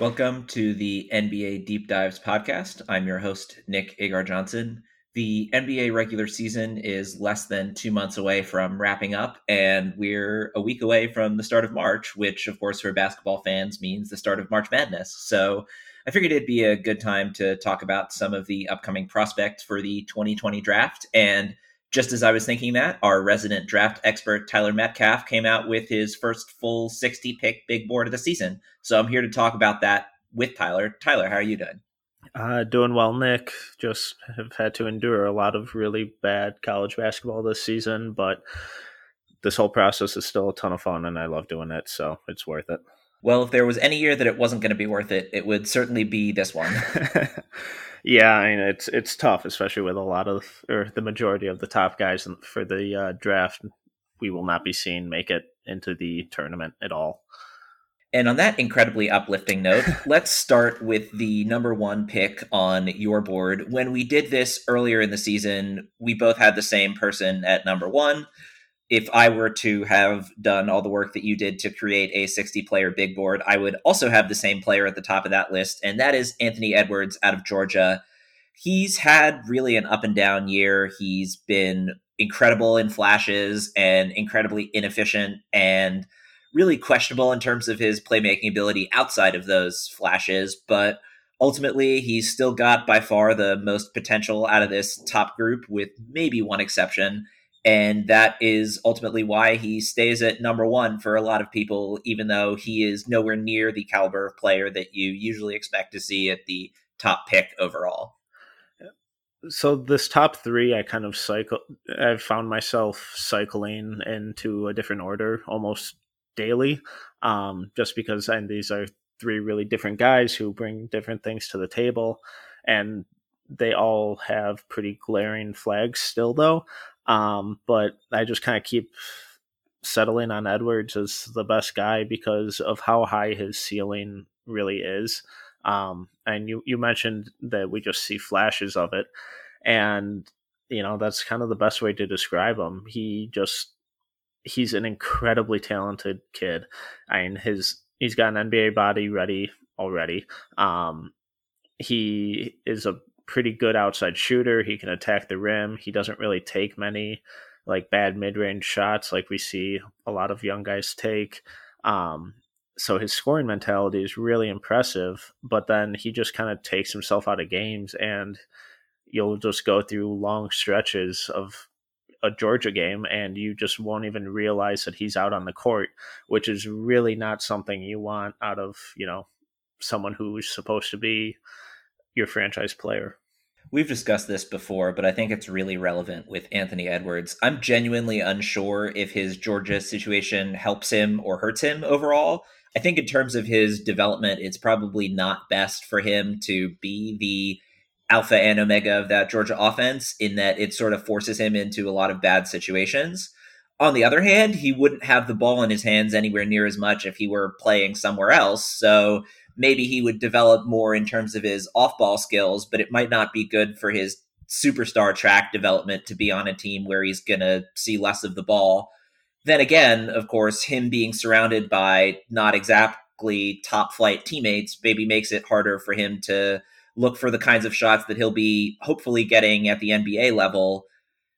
Welcome to the NBA Deep Dives podcast. I'm your host, Nick Agar Johnson. The NBA regular season is less than two months away from wrapping up, and we're a week away from the start of March, which, of course, for basketball fans means the start of March Madness. So I figured it'd be a good time to talk about some of the upcoming prospects for the 2020 draft. And just as I was thinking that, our resident draft expert, Tyler Metcalf, came out with his first full 60 pick big board of the season. So I'm here to talk about that with Tyler. Tyler, how are you doing? Uh, doing well, Nick. Just have had to endure a lot of really bad college basketball this season, but this whole process is still a ton of fun and I love doing it, so it's worth it. Well, if there was any year that it wasn't going to be worth it, it would certainly be this one. yeah, I mean it's it's tough, especially with a lot of or the majority of the top guys for the uh, draft. We will not be seen make it into the tournament at all. And on that incredibly uplifting note, let's start with the number one pick on your board. When we did this earlier in the season, we both had the same person at number one if I were to have done all the work that you did to create a 60 player big board, I would also have the same player at the top of that list, and that is Anthony Edwards out of Georgia. He's had really an up and down year. He's been incredible in flashes and incredibly inefficient and really questionable in terms of his playmaking ability outside of those flashes, but ultimately he's still got by far the most potential out of this top group with maybe one exception and that is ultimately why he stays at number one for a lot of people, even though he is nowhere near the caliber of player that you usually expect to see at the top pick overall. So this top three, I kind of cycle. I've found myself cycling into a different order almost daily, um, just because and these are three really different guys who bring different things to the table, and they all have pretty glaring flags still, though. Um, but I just kind of keep settling on Edwards as the best guy because of how high his ceiling really is. Um, and you, you mentioned that we just see flashes of it. And, you know, that's kind of the best way to describe him. He just, he's an incredibly talented kid. I mean, his, he's got an NBA body ready already. Um, he is a pretty good outside shooter. He can attack the rim. He doesn't really take many like bad mid range shots like we see a lot of young guys take. Um, so his scoring mentality is really impressive, but then he just kind of takes himself out of games and you'll just go through long stretches of a Georgia game and you just won't even realize that he's out on the court, which is really not something you want out of, you know, someone who's supposed to be your franchise player. We've discussed this before, but I think it's really relevant with Anthony Edwards. I'm genuinely unsure if his Georgia situation helps him or hurts him overall. I think, in terms of his development, it's probably not best for him to be the alpha and omega of that Georgia offense, in that it sort of forces him into a lot of bad situations. On the other hand, he wouldn't have the ball in his hands anywhere near as much if he were playing somewhere else. So maybe he would develop more in terms of his off ball skills, but it might not be good for his superstar track development to be on a team where he's going to see less of the ball. Then again, of course, him being surrounded by not exactly top flight teammates maybe makes it harder for him to look for the kinds of shots that he'll be hopefully getting at the NBA level.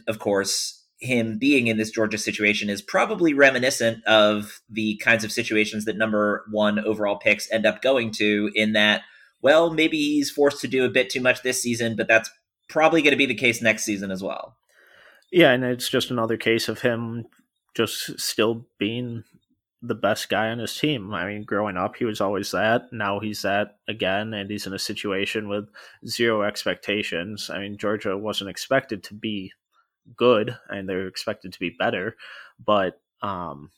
Of course, him being in this Georgia situation is probably reminiscent of the kinds of situations that number one overall picks end up going to, in that, well, maybe he's forced to do a bit too much this season, but that's probably going to be the case next season as well. Yeah, and it's just another case of him just still being the best guy on his team. I mean, growing up, he was always that. Now he's that again, and he's in a situation with zero expectations. I mean, Georgia wasn't expected to be good and they're expected to be better, but um,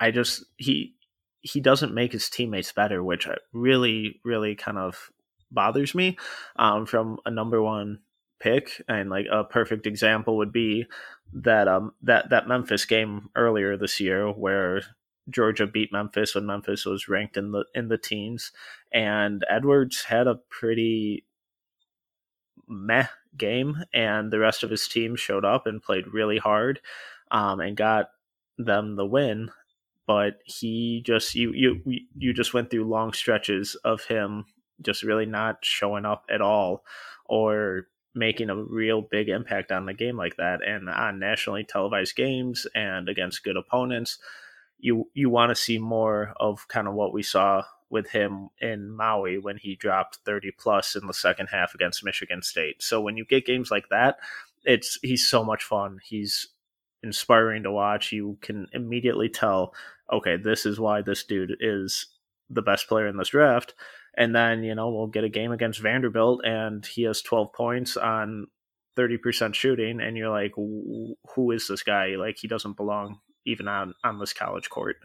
I just he he doesn't make his teammates better, which really really kind of bothers me. Um, from a number one pick, and like a perfect example would be that um that that Memphis game earlier this year where Georgia beat Memphis when Memphis was ranked in the in the teens, and Edwards had a pretty meh game, and the rest of his team showed up and played really hard um, and got them the win. but he just you you you just went through long stretches of him just really not showing up at all or making a real big impact on the game like that and on nationally televised games and against good opponents you you want to see more of kind of what we saw with him in Maui when he dropped 30 plus in the second half against Michigan State. So when you get games like that, it's he's so much fun. He's inspiring to watch. You can immediately tell, okay, this is why this dude is the best player in this draft. And then, you know, we'll get a game against Vanderbilt and he has 12 points on 30% shooting. And you're like, who is this guy? Like, he doesn't belong even on, on this college court.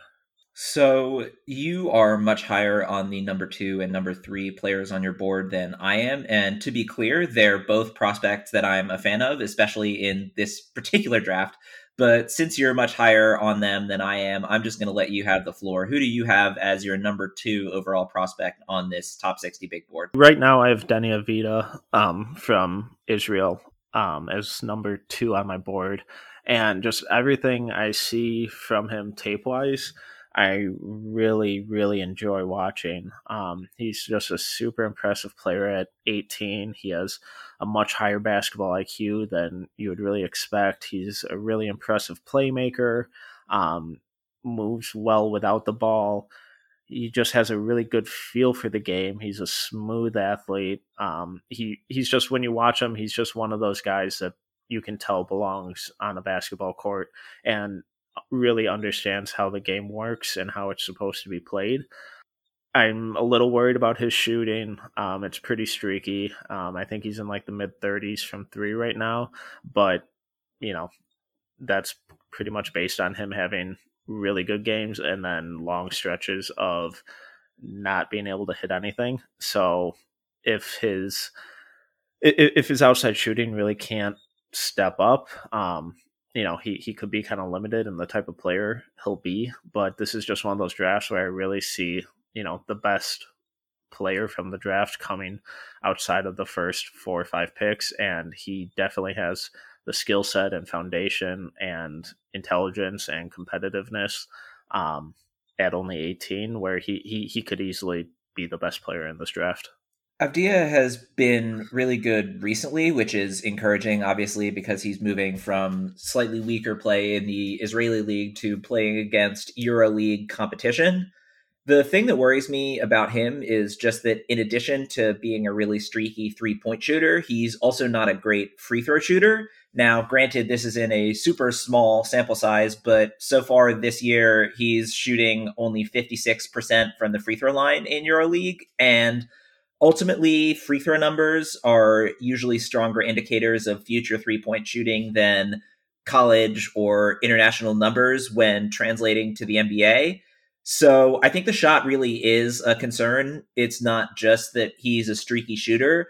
So you are much higher on the number two and number three players on your board than I am. And to be clear, they're both prospects that I'm a fan of, especially in this particular draft. But since you're much higher on them than I am, I'm just going to let you have the floor. Who do you have as your number two overall prospect on this top 60 big board? Right now, I have Deni Avdija um, from Israel um, as number two on my board. And just everything I see from him tape wise, I really, really enjoy watching. Um, he's just a super impressive player at 18. He has a much higher basketball IQ than you would really expect. He's a really impressive playmaker, um, moves well without the ball. He just has a really good feel for the game. He's a smooth athlete. Um, he he's just when you watch him, he's just one of those guys that you can tell belongs on a basketball court. And really understands how the game works and how it's supposed to be played. I'm a little worried about his shooting. Um, it's pretty streaky. Um, I think he's in like the mid 30s from three right now, but you know, that's pretty much based on him having really good games and then long stretches of not being able to hit anything. So if his if his outside shooting really can't step up, um, you know, he, he could be kind of limited in the type of player he'll be, but this is just one of those drafts where I really see, you know, the best player from the draft coming outside of the first four or five picks. And he definitely has the skill set and foundation and intelligence and competitiveness um, at only 18, where he, he, he could easily be the best player in this draft. Avdija has been really good recently, which is encouraging, obviously, because he's moving from slightly weaker play in the Israeli league to playing against EuroLeague competition. The thing that worries me about him is just that, in addition to being a really streaky three point shooter, he's also not a great free throw shooter. Now, granted, this is in a super small sample size, but so far this year, he's shooting only 56% from the free throw line in EuroLeague. And ultimately free throw numbers are usually stronger indicators of future three point shooting than college or international numbers when translating to the NBA. So I think the shot really is a concern. It's not just that he's a streaky shooter,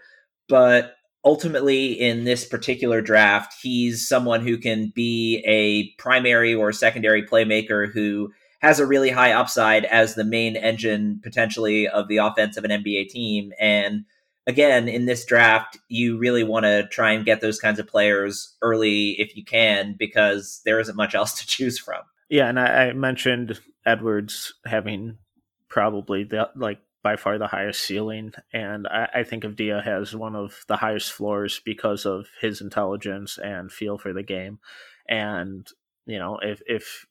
but ultimately in this particular draft, he's someone who can be a primary or secondary playmaker who has a really high upside as the main engine potentially of the offense of an NBA team. And again, in this draft, you really want to try and get those kinds of players early if you can, because there isn't much else to choose from. Yeah, and I, I mentioned Edwards having probably the like by far the highest ceiling, and I, I think Avdija has one of the highest floors because of his intelligence and feel for the game. And you know, if if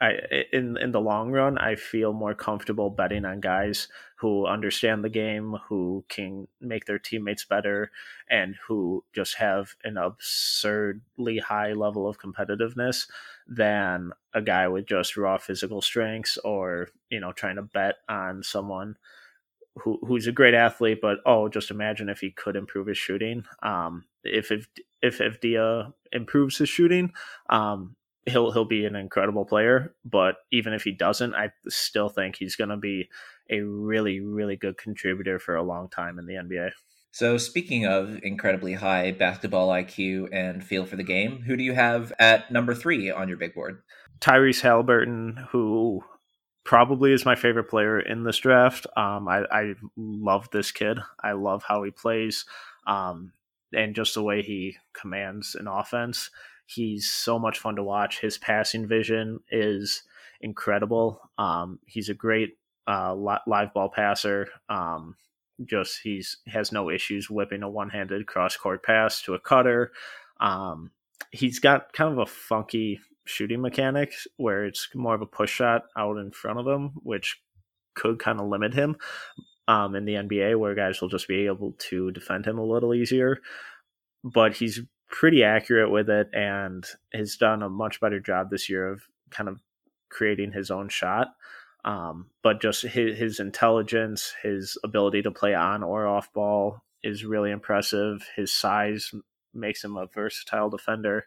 I in in the long run, I feel more comfortable betting on guys who understand the game, who can make their teammates better, and who just have an absurdly high level of competitiveness than a guy with just raw physical strengths or you know trying to bet on someone who who's a great athlete, but oh, just imagine if he could improve his shooting. Um, if if if Avdija improves his shooting, um, he'll he'll be an incredible player. But even if he doesn't, I still think he's going to be a really really good contributor for a long time in the NBA. So speaking of incredibly high basketball IQ and feel for the game, who do you have at number three on your big board? Tyrese Halliburton, who probably is my favorite player in this draft. Um, I, I love this kid. I love how he plays, um, and just the way he commands an offense. He's so much fun to watch. His passing vision is incredible. Um, he's a great uh, live ball passer. Um, just he's has no issues whipping a one handed cross court pass to a cutter. Um, he's got kind of a funky shooting mechanic where it's more of a push shot out in front of him, which could kind of limit him um, in the NBA, where guys will just be able to defend him a little easier. But he's pretty accurate with it and has done a much better job this year of kind of creating his own shot. Um, but just his, his intelligence, his ability to play on or off ball is really impressive. His size makes him a versatile defender.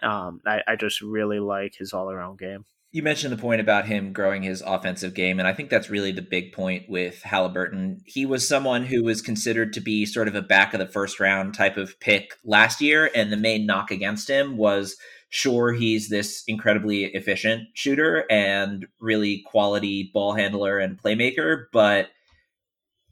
Um, I, I just really like his all around game. You mentioned the point about him growing his offensive game, and I think that's really the big point with Halliburton. He was someone who was considered to be sort of a back of the first round type of pick last year, and the main knock against him was sure he's this incredibly efficient shooter and really quality ball handler and playmaker, but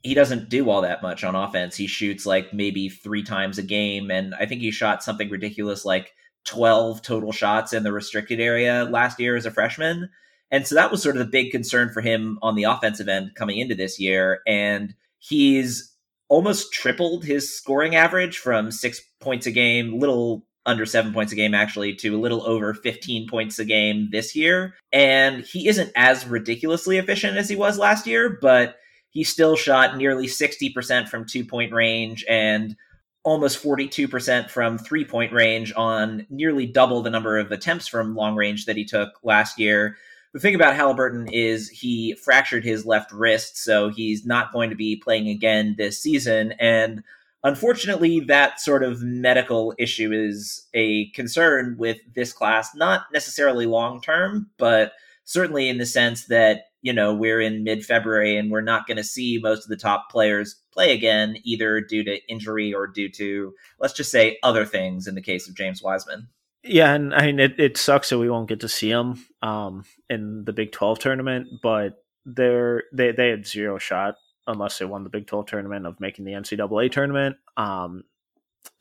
he doesn't do all that much on offense. He shoots like maybe three times a game, and I think he shot something ridiculous like 12 total shots in the restricted area last year as a freshman. And so that was sort of the big concern for him on the offensive end coming into this year. And he's almost tripled his scoring average from six points a game, little under seven points a game actually, to a little over 15 points a game this year. And he isn't as ridiculously efficient as he was last year, but he still shot nearly 60% from two point range and almost 42% from three point range on nearly double the number of attempts from long range that he took last year. The thing about Halliburton is he fractured his left wrist, so he's not going to be playing again this season. And unfortunately, that sort of medical issue is a concern with this class, not necessarily long term, but certainly in the sense that you know we're in mid February and we're not going to see most of the top players play again, either due to injury or due to let's just say other things. In the case of James Wiseman. Yeah, and I mean it, it sucks that we won't get to see him um, in the Big Twelve tournament, but they're they they had zero shot unless they won the Big Twelve tournament of making the NCAA tournament. Um,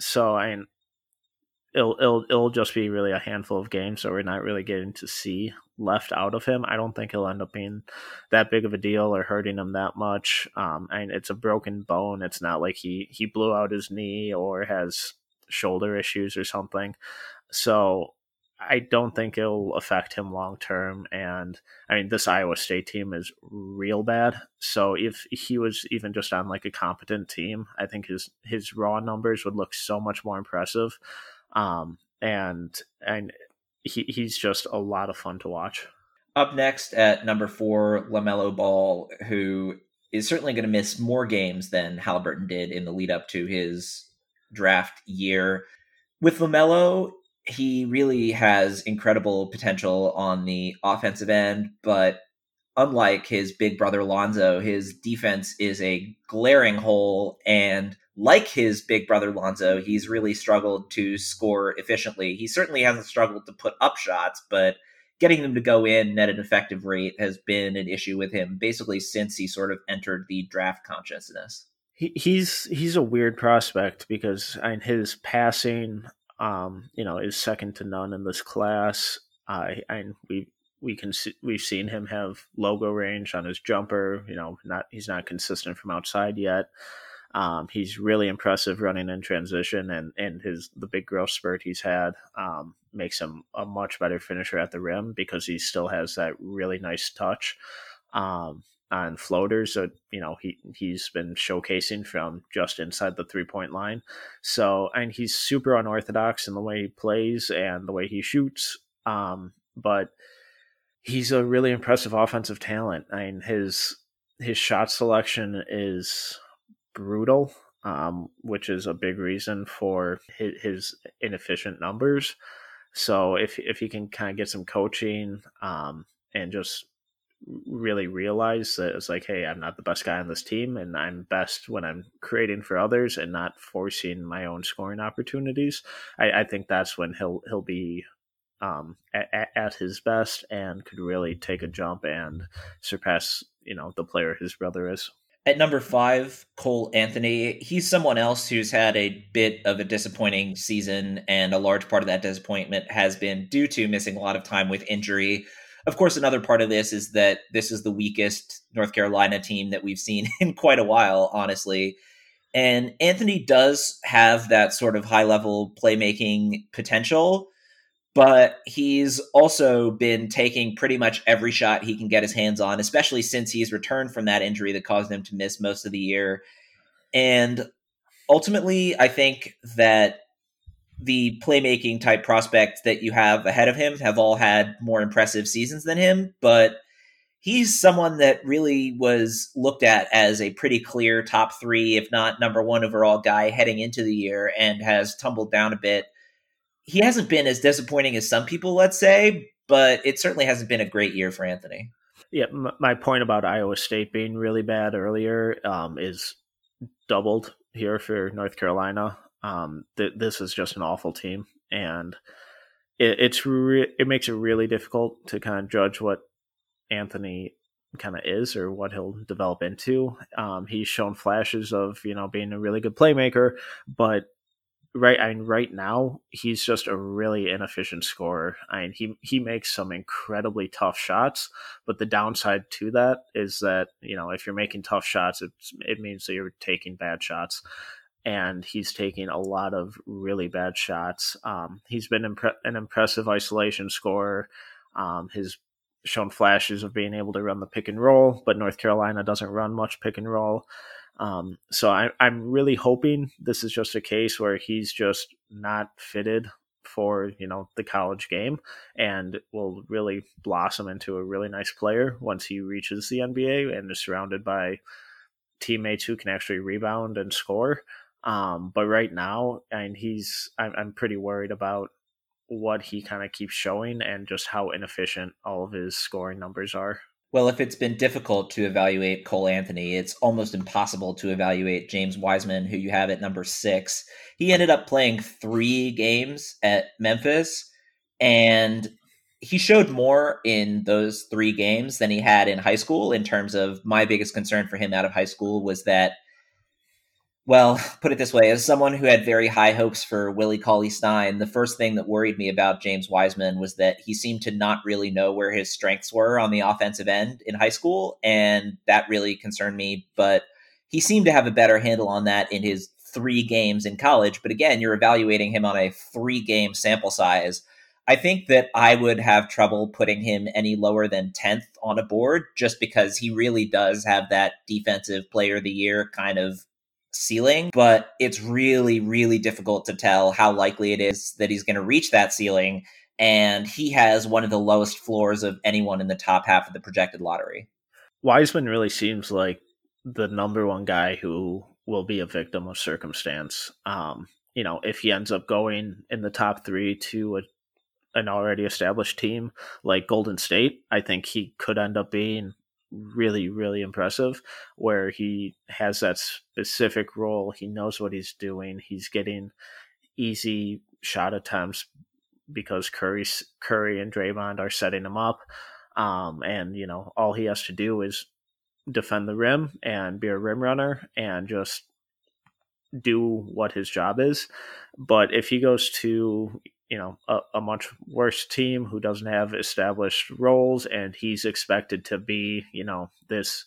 so I mean, it'll it'll it'll just be really a handful of games, so we're not really getting to see left out of him. I don't think he'll end up being that big of a deal or hurting him that much. Um, and it's a broken bone. It's not like he he blew out his knee or has shoulder issues or something. So I don't think it'll affect him long term. And I mean, this Iowa State team is real bad. So if he was even just on like a competent team, I think his his raw numbers would look so much more impressive. Um, and and he, he's just a lot of fun to watch. Up next at number four, LaMelo Ball, who is certainly going to miss more games than Halliburton did in the lead up to his draft year. With LaMelo, he really has incredible potential on the offensive end, but unlike his big brother Lonzo, his defense is a glaring hole and like his big brother Lonzo, he's really struggled to score efficiently. He certainly hasn't struggled to put up shots, but getting them to go in at an effective rate has been an issue with him basically since he sort of entered the draft consciousness. He, he's he's a weird prospect because I mean, his passing, um, you know, is second to none in this class. I and we we can see, we've seen him have logo range on his jumper. You know, not he's not consistent from outside yet. Um, he's really impressive running in transition, and and his the big growth spurt he's had um, makes him a much better finisher at the rim because he still has that really nice touch um, on floaters that you know he he's been showcasing from just inside the three point line. So and he's super unorthodox in the way he plays and the way he shoots, um, but he's a really impressive offensive talent. I mean his his shot selection is brutal, um, which is a big reason for his, his, inefficient numbers. So if if he can kind of get some coaching um, and just really realize that it's like, hey, I'm not the best guy on this team, and I'm best when I'm creating for others and not forcing my own scoring opportunities. I, I think that's when he'll he'll be um, at, at, his best and could really take a jump and surpass you know the player his brother is. At number five, Cole Anthony. He's someone else who's had a bit of a disappointing season, and a large part of that disappointment has been due to missing a lot of time with injury. of course, another part of this is that this is the weakest North Carolina team that we've seen in quite a while, honestly. And Anthony does have that sort of high level playmaking potential, but he's also been taking pretty much every shot he can get his hands on, especially since he's returned from that injury that caused him to miss most of the year. And ultimately, I think that the playmaking type prospects that you have ahead of him have all had more impressive seasons than him, but he's someone that really was looked at as a pretty clear top three, if not number one overall guy heading into the year and has tumbled down a bit. He hasn't been as disappointing as some people, let's say, but it certainly hasn't been a great year for Anthony. Yeah, my point about Iowa State being really bad earlier um, is doubled here for North Carolina. Um, th- this is just an awful team, and it, it's re- it makes it really difficult to kind of judge what Anthony kind of is or what he'll develop into. Um, he's shown flashes of you know being a really good playmaker, but right I mean right now he's just a really inefficient scorer. I mean he he makes some incredibly tough shots, but the downside to that is that you know if you're making tough shots, it it means that you're taking bad shots. And he's taking a lot of really bad shots. Um, he's been impre- an impressive isolation scorer. Um, his shown flashes of being able to run the pick and roll, but North Carolina doesn't run much pick and roll. Um, so I, I'm really hoping this is just a case where he's just not fitted for you know the college game and will really blossom into a really nice player once he reaches the NBA and is surrounded by teammates who can actually rebound and score. Um, but right now, and he's I'm, I'm pretty worried about what he kind of keeps showing and just how inefficient all of his scoring numbers are. Well, if it's been difficult to evaluate Cole Anthony, it's almost impossible to evaluate James Wiseman, who you have at number six. He ended up playing three games at Memphis, and he showed more in those three games than he had in high school. In terms of my biggest concern for him out of high school was that well, put it this way, as someone who had very high hopes for Willie Cauley Stein, the first thing that worried me about James Wiseman was that he seemed to not really know where his strengths were on the offensive end in high school, and that really concerned me. But he seemed to have a better handle on that in his three games in college. But again, you're evaluating him on a three game sample size. I think that I would have trouble putting him any lower than 10th on a board just because he really does have that defensive player of the year kind of ceiling, but it's really, really difficult to tell how likely it is that he's going to reach that ceiling. And he has one of the lowest floors of anyone in the top half of the projected lottery. Wiseman really seems like the number one guy who will be a victim of circumstance. Um, you know, if he ends up going in the top three to a, an already established team like Golden State, I think he could end up being really, really impressive where he has that specific role. He knows what he's doing. He's getting easy shot attempts because Curry, Curry and Draymond are setting him up. Um, and, you know, all he has to do is defend the rim and be a rim runner and just do what his job is. But if he goes to, you know a, a, much worse team who doesn't have established roles and he's expected to be you know this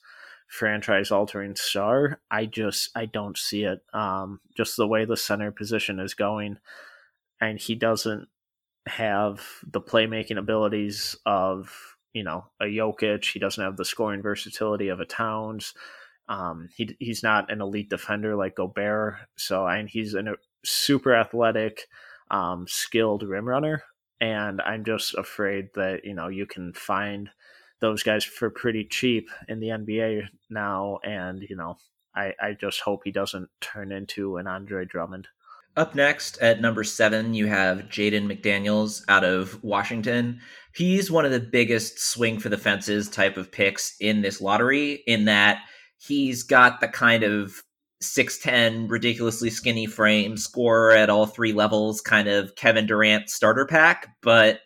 franchise altering star. I just i don't see it. Um just the way the center position is going and he doesn't have the playmaking abilities of you know a Jokic. He doesn't have the scoring versatility of a Towns. Um he he's not an elite defender like Gobert. So and he's a super athletic um, skilled rim runner, and I'm just afraid that you know you can find those guys for pretty cheap in the NBA now, and you know I, I just hope he doesn't turn into an Andre Drummond. Up next at number seven, you have Jaden McDaniels out of Washington. He's one of the biggest swing for the fences type of picks in this lottery, in that he's got the kind of 6'10, ridiculously skinny frame, scorer at all three levels, kind of Kevin Durant starter pack. But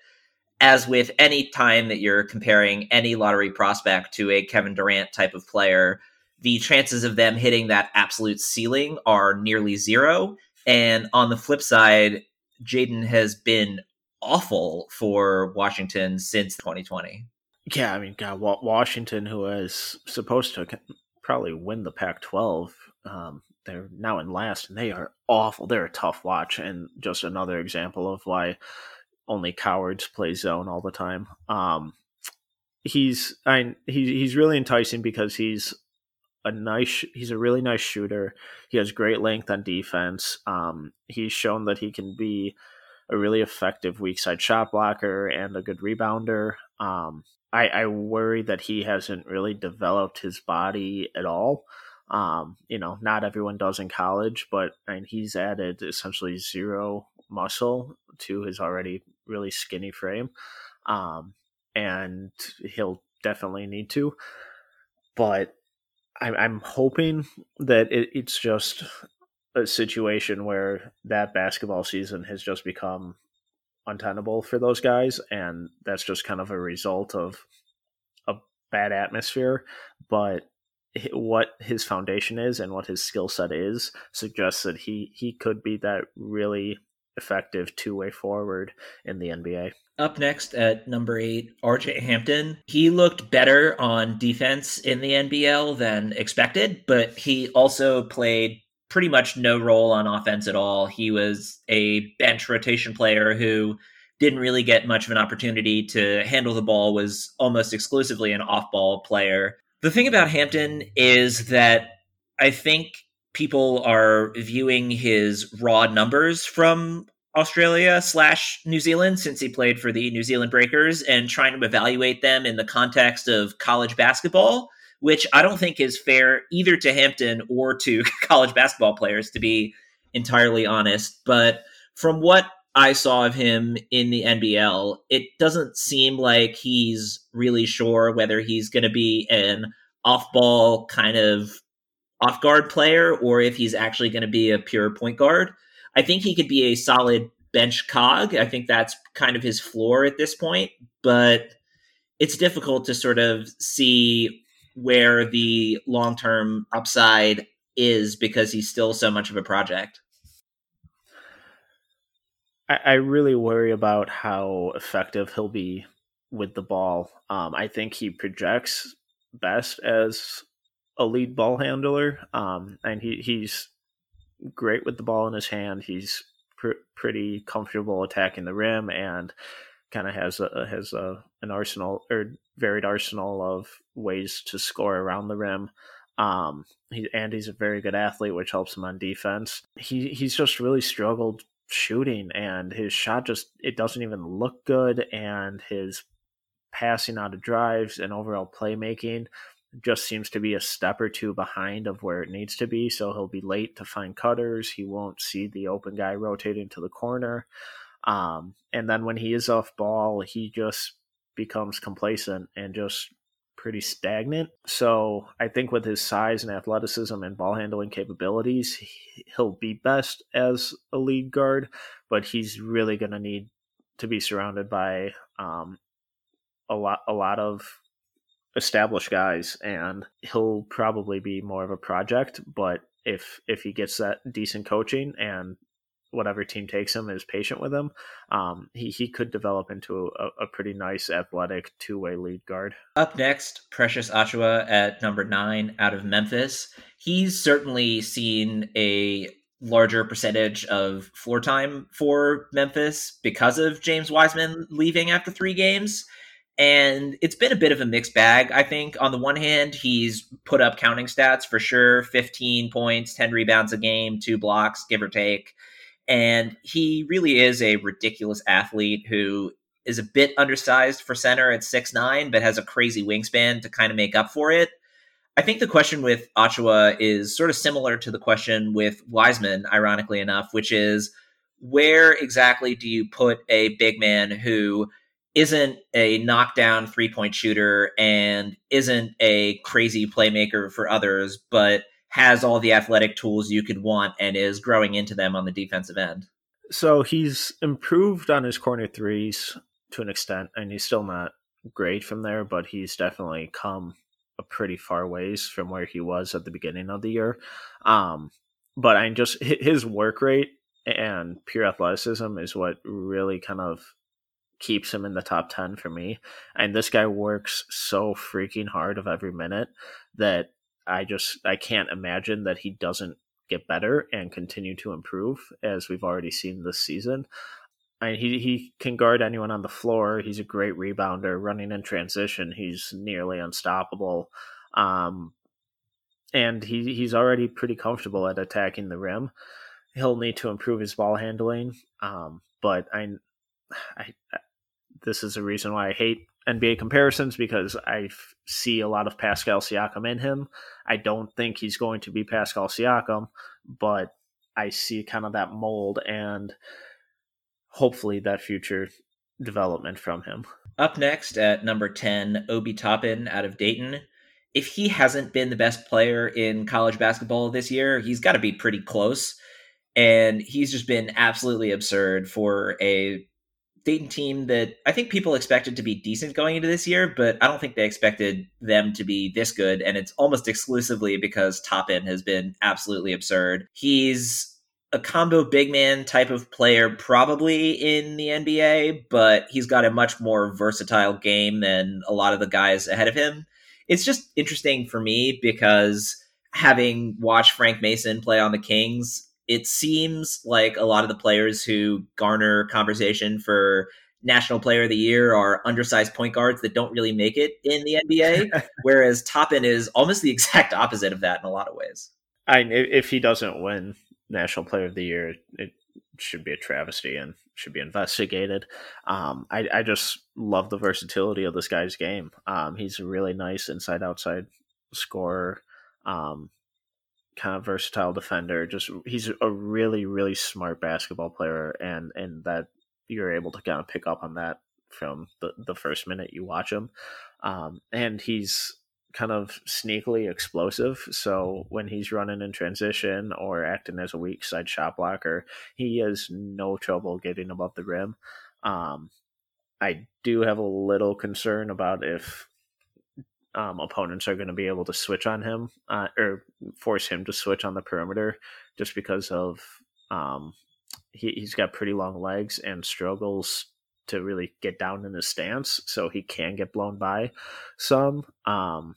as with any time that you're comparing any lottery prospect to a Kevin Durant type of player, the chances of them hitting that absolute ceiling are nearly zero. And on the flip side, Jaden has been awful for Washington since 2020. Yeah, I mean, God, Washington, who is supposed to probably win the Pac-12, um, they're now in last, and they are awful. They're a tough watch, and just another example of why only cowards play zone all the time. Um, he's I he, he's really enticing because he's a nice he's a really nice shooter. He has great length on defense. Um, he's shown that he can be a really effective weak side shot blocker and a good rebounder. Um, I, I worry that he hasn't really developed his body at all. Um, you know, not everyone does in college, but I mean, he's added essentially zero muscle to his already really skinny frame. Um, and he'll definitely need to. But I'm, I'm hoping that it, it's just a situation where that basketball season has just become untenable for those guys, and that's just kind of a result of a bad atmosphere. But what his foundation is and what his skill set is suggests that he he could be that really effective two way forward in the NBA. Up next at number eight, RJ Hampton. He looked better on defense in the NBL than expected, but he also played pretty much no role on offense at all. He was a bench rotation player who didn't really get much of an opportunity to handle the ball, was almost exclusively an off ball player. The thing about Hampton is that I think people are viewing his raw numbers from Australia slash New Zealand since he played for the New Zealand Breakers and trying to evaluate them in the context of college basketball, which I don't think is fair either to Hampton or to college basketball players, to be entirely honest. But from what I saw of him in the NBL, it doesn't seem like he's really sure whether he's going to be an off ball kind of off guard player or if he's actually going to be a pure point guard. I think he could be a solid bench cog. I think that's kind of his floor at this point, but it's difficult to sort of see where the long term upside is because he's still so much of a project. I, I really worry about how effective he'll be with the ball. Um, I think he projects best as a lead ball handler, um, and he, he's great with the ball in his hand. He's pr- pretty comfortable attacking the rim and kind of has a, has a, an arsenal or varied arsenal of ways to score around the rim. Um, he, and he's a very good athlete, which helps him on defense. He he's just really struggled shooting, and his shot just it doesn't even look good, and his passing out of drives and overall playmaking just seems to be a step or two behind of where it needs to be. So he'll be late to find cutters. He won't see the open guy rotating to the corner. Um, and then when he is off ball, he just becomes complacent and just pretty stagnant. So I think with his size and athleticism and ball handling capabilities, he'll be best as a lead guard, but he's really going to need to be surrounded by um, a lot a lot of established guys and he'll probably be more of a project but if if he gets that decent coaching and whatever team takes him is patient with him um, he, he could develop into a, a pretty nice athletic two-way lead guard up next precious achiuwa at number nine out of memphis he's certainly seen a larger percentage of floor time for memphis because of james wiseman leaving after three games and it's been a bit of a mixed bag, I think. On the one hand, he's put up counting stats for sure 15 points, 10 rebounds a game, two blocks, give or take. And he really is a ridiculous athlete who is a bit undersized for center at six nine, but has a crazy wingspan to kind of make up for it. I think the question with Achiuwa is sort of similar to the question with Wiseman, ironically enough, which is where exactly do you put a big man who isn't a knockdown three point shooter and isn't a crazy playmaker for others, but has all the athletic tools you could want and is growing into them on the defensive end. So he's improved on his corner threes to an extent, and he's still not great from there, but he's definitely come a pretty far ways from where he was at the beginning of the year. Um, but I'm just his work rate and pure athleticism is what really kind of keeps him in the top 10 for me. And this guy works so freaking hard of every minute that I just I can't imagine that he doesn't get better and continue to improve as we've already seen this season. I he he can guard anyone on the floor. He's a great rebounder, running in transition. He's nearly unstoppable, um, and he he's already pretty comfortable at attacking the rim. He'll need to improve his ball handling, um, but I, I, this is a reason why I hate NBA comparisons because I see a lot of Pascal Siakam in him. I don't think he's going to be Pascal Siakam, but I see kind of that mold and hopefully that future development from him. Up next at number 10, Obi Toppin out of Dayton. If he hasn't been the best player in college basketball this year, he's got to be pretty close. And he's just been absolutely absurd for a Dayton team that I think people expected to be decent going into this year, but I don't think they expected them to be this good. And it's almost exclusively because Toppin has been absolutely absurd. He's a combo big man type of player, probably in the NBA, but he's got a much more versatile game than a lot of the guys ahead of him. It's just interesting for me because having watched Frank Mason play on the Kings, it seems like a lot of the players who garner conversation for national player of the year are undersized point guards that don't really make it in the NBA, whereas Toppin is almost the exact opposite of that in a lot of ways. I if he doesn't win national player of the year, it should be a travesty and should be investigated. Um, I, I just love the versatility of this guy's game. Um, he's a really nice inside outside scorer. Um, kind of versatile defender. Just he's a really really smart basketball player, and and that you're able to kind of pick up on that from the the first minute you watch him. Um, and he's kind of sneakily explosive. So when he's running in transition or acting as a weak side shot blocker, he has no trouble getting above the rim. Um, I do have a little concern about if um, opponents are going to be able to switch on him uh, or force him to switch on the perimeter just because of um, he, he's got pretty long legs and struggles to really get down in his stance so he can get blown by some um,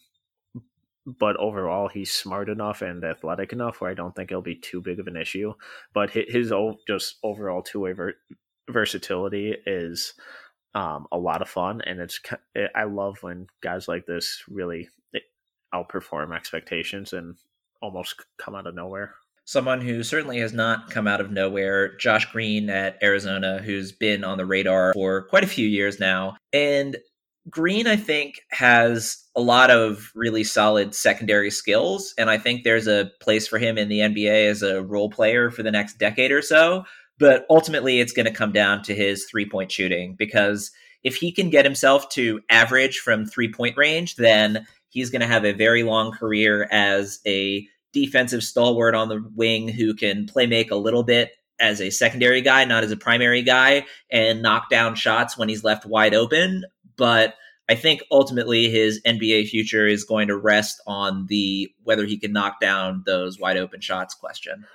but overall he's smart enough and athletic enough where i don't think it'll be too big of an issue but his, his just overall two-way ver- versatility is um, a lot of fun, and it's I love when guys like this really eh, outperform expectations and almost come out of nowhere. Someone who certainly has not come out of nowhere, Josh Green at Arizona, who's been on the radar for quite a few years now. And Green, I think, has a lot of really solid secondary skills. And I think there's a place for him in the NBA as a role player for the next decade or so. But ultimately, it's going to come down to his three point shooting because if he can get himself to average from three point range, then he's going to have a very long career as a defensive stalwart on the wing who can play make a little bit as a secondary guy, not as a primary guy, and knock down shots when he's left wide open. But I think ultimately his NBA future is going to rest on the whether he can knock down those wide open shots question.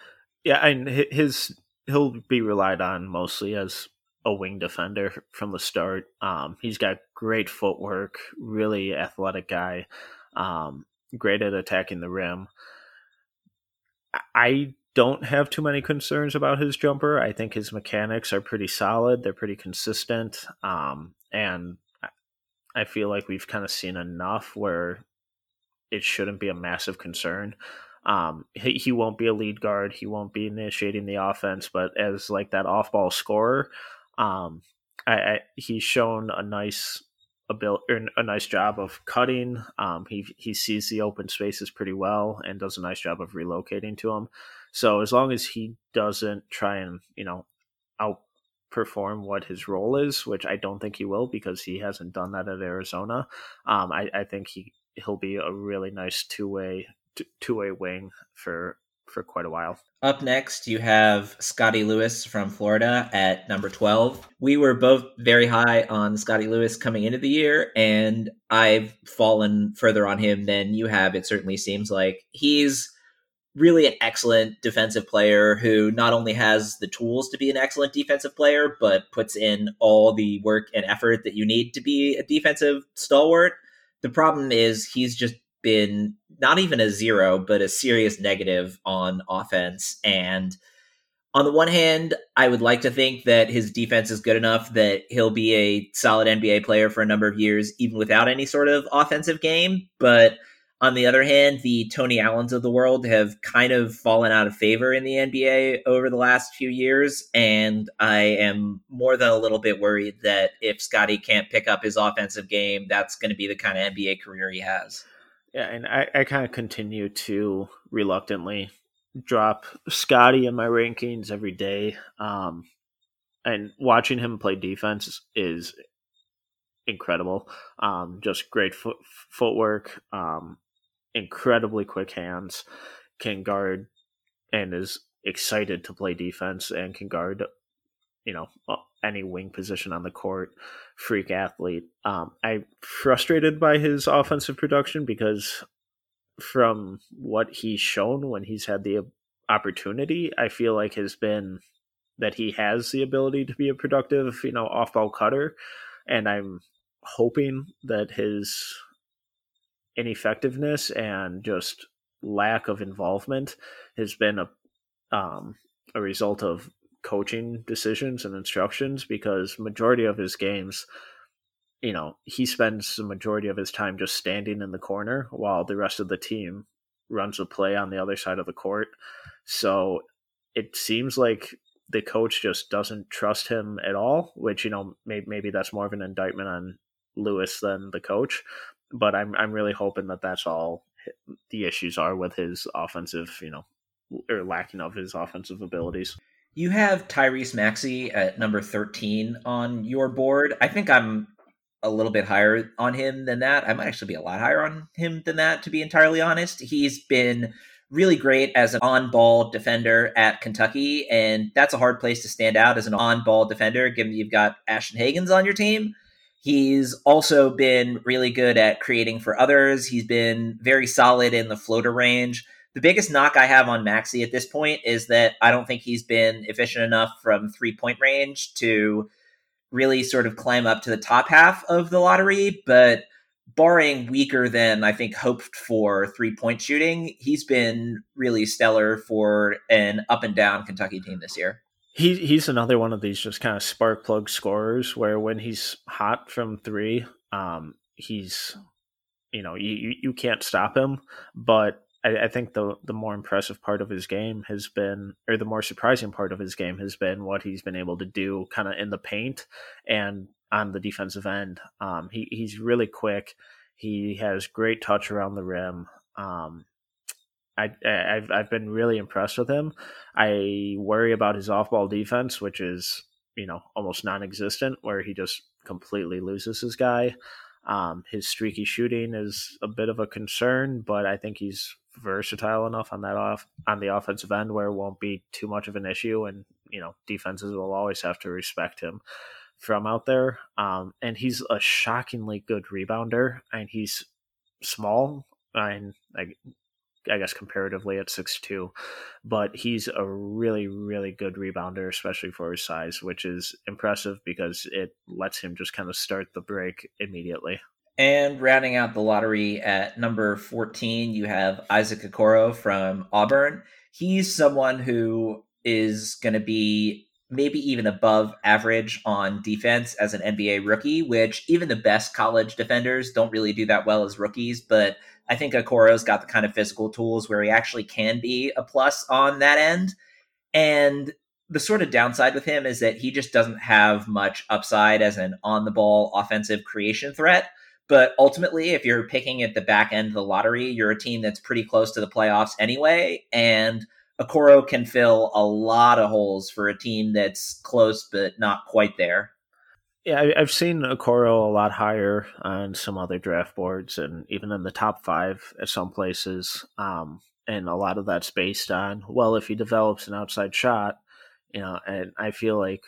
Yeah, and his he'll be relied on mostly as a wing defender from the start. Um, he's got great footwork, really athletic guy, um, great at attacking the rim. I don't have too many concerns about his jumper. I think his mechanics are pretty solid. They're pretty consistent. Um, and I feel like we've kind of seen enough where it shouldn't be a massive concern. Um, he, he won't be a lead guard. He won't be initiating the offense, but as like that off ball scorer, um, I, I, he's shown a nice ability, a nice job of cutting. Um, he he sees the open spaces pretty well and does a nice job of relocating to them. So as long as he doesn't try and you know outperform what his role is, which I don't think he will because he hasn't done that at Arizona, um, I, I think he he'll be a really nice two way two way wing for for quite a while. Up next, you have Scottie Lewis from Florida at number 12. We were both very high on Scottie Lewis coming into the year, and I've fallen further on him than you have, it certainly seems like. He's really an excellent defensive player who not only has the tools to be an excellent defensive player, but puts in all the work and effort that you need to be a defensive stalwart. The problem is he's just been not even a zero, but a serious negative on offense. And on the one hand, I would like to think that his defense is good enough that he'll be a solid NBA player for a number of years, even without any sort of offensive game. But on the other hand, the Tony Allens of the world have kind of fallen out of favor in the NBA over the last few years. And I am more than a little bit worried that if Scottie can't pick up his offensive game, that's going to be the kind of NBA career he has. Yeah, and I, I kind of continue to reluctantly drop Scottie in my rankings every day. Um, and watching him play defense is incredible. Um, just great foot, footwork. Um, incredibly quick hands, can guard, and is excited to play defense and can guard, you know, any wing position on the court. Freak athlete. Um, I'm frustrated by his offensive production because from what he's shown when he's had the opportunity, I feel like has been that he has the ability to be a productive, you know, off ball cutter. And I'm hoping that his ineffectiveness and just lack of involvement has been a um, a result of coaching decisions and instructions because majority of his games you know he spends the majority of his time just standing in the corner while the rest of the team runs a play on the other side of the court so it seems like the coach just doesn't trust him at all which you know maybe, maybe that's more of an indictment on lewis than the coach but I'm I'm really hoping that that's all the issues are with his offensive, you know, or lacking of his offensive abilities. You have Tyrese Maxey at number 13 on your board. I think I'm a little bit higher on him than that. I might actually be a lot higher on him than that, to be entirely honest. He's been really great as an on ball defender at Kentucky, and that's a hard place to stand out as an on ball defender, given you've got Ashton Hagans on your team. He's also been really good at creating for others. He's been very solid in the floater range. The biggest knock I have on Maxey at this point is that I don't think he's been efficient enough from three point range to really sort of climb up to the top half of the lottery. But barring weaker than I think hoped for three point shooting, he's been really stellar for an up and down Kentucky team this year he he's another one of these just kind of spark plug scorers where when he's hot from three, um, he's you know you you can't stop him. But I, I, think the the more impressive part of his game has been, or the more surprising part of his game has been what he's been able to do, kind of in the paint and on the defensive end. Um, he he's really quick. He has great touch around the rim. Um, I, I've I've been really impressed with him. I worry about his off-ball defense, which is you know almost non-existent, where he just completely loses his guy. Um, his streaky shooting is a bit of a concern, but I think he's versatile enough on that off on the offensive end where it won't be too much of an issue, and you know defenses will always have to respect him from out there. Um, and he's a shockingly good rebounder, and he's small. and like I guess comparatively at six two, but he's a really really good rebounder, especially for his size, which is impressive because it lets him just kind of start the break immediately. And rounding out the lottery at number 14, you have Isaac Okoro from Auburn. He's someone who is going to be maybe even above average on defense as an NBA rookie, which even the best college defenders don't really do that well as rookies. But I think Okoro's got the kind of physical tools where he actually can be a plus on that end. And the sort of downside with him is that he just doesn't have much upside as an on the ball offensive creation threat. But ultimately, if you're picking at the back end of the lottery, you're a team that's pretty close to the playoffs anyway. And Okoro can fill a lot of holes for a team that's close but not quite there. Yeah, I, have seen Okoro a lot higher on some other draft boards, and even in the top five at some places. Um, and a lot of that's based on well, if he develops an outside shot, you know. And I feel like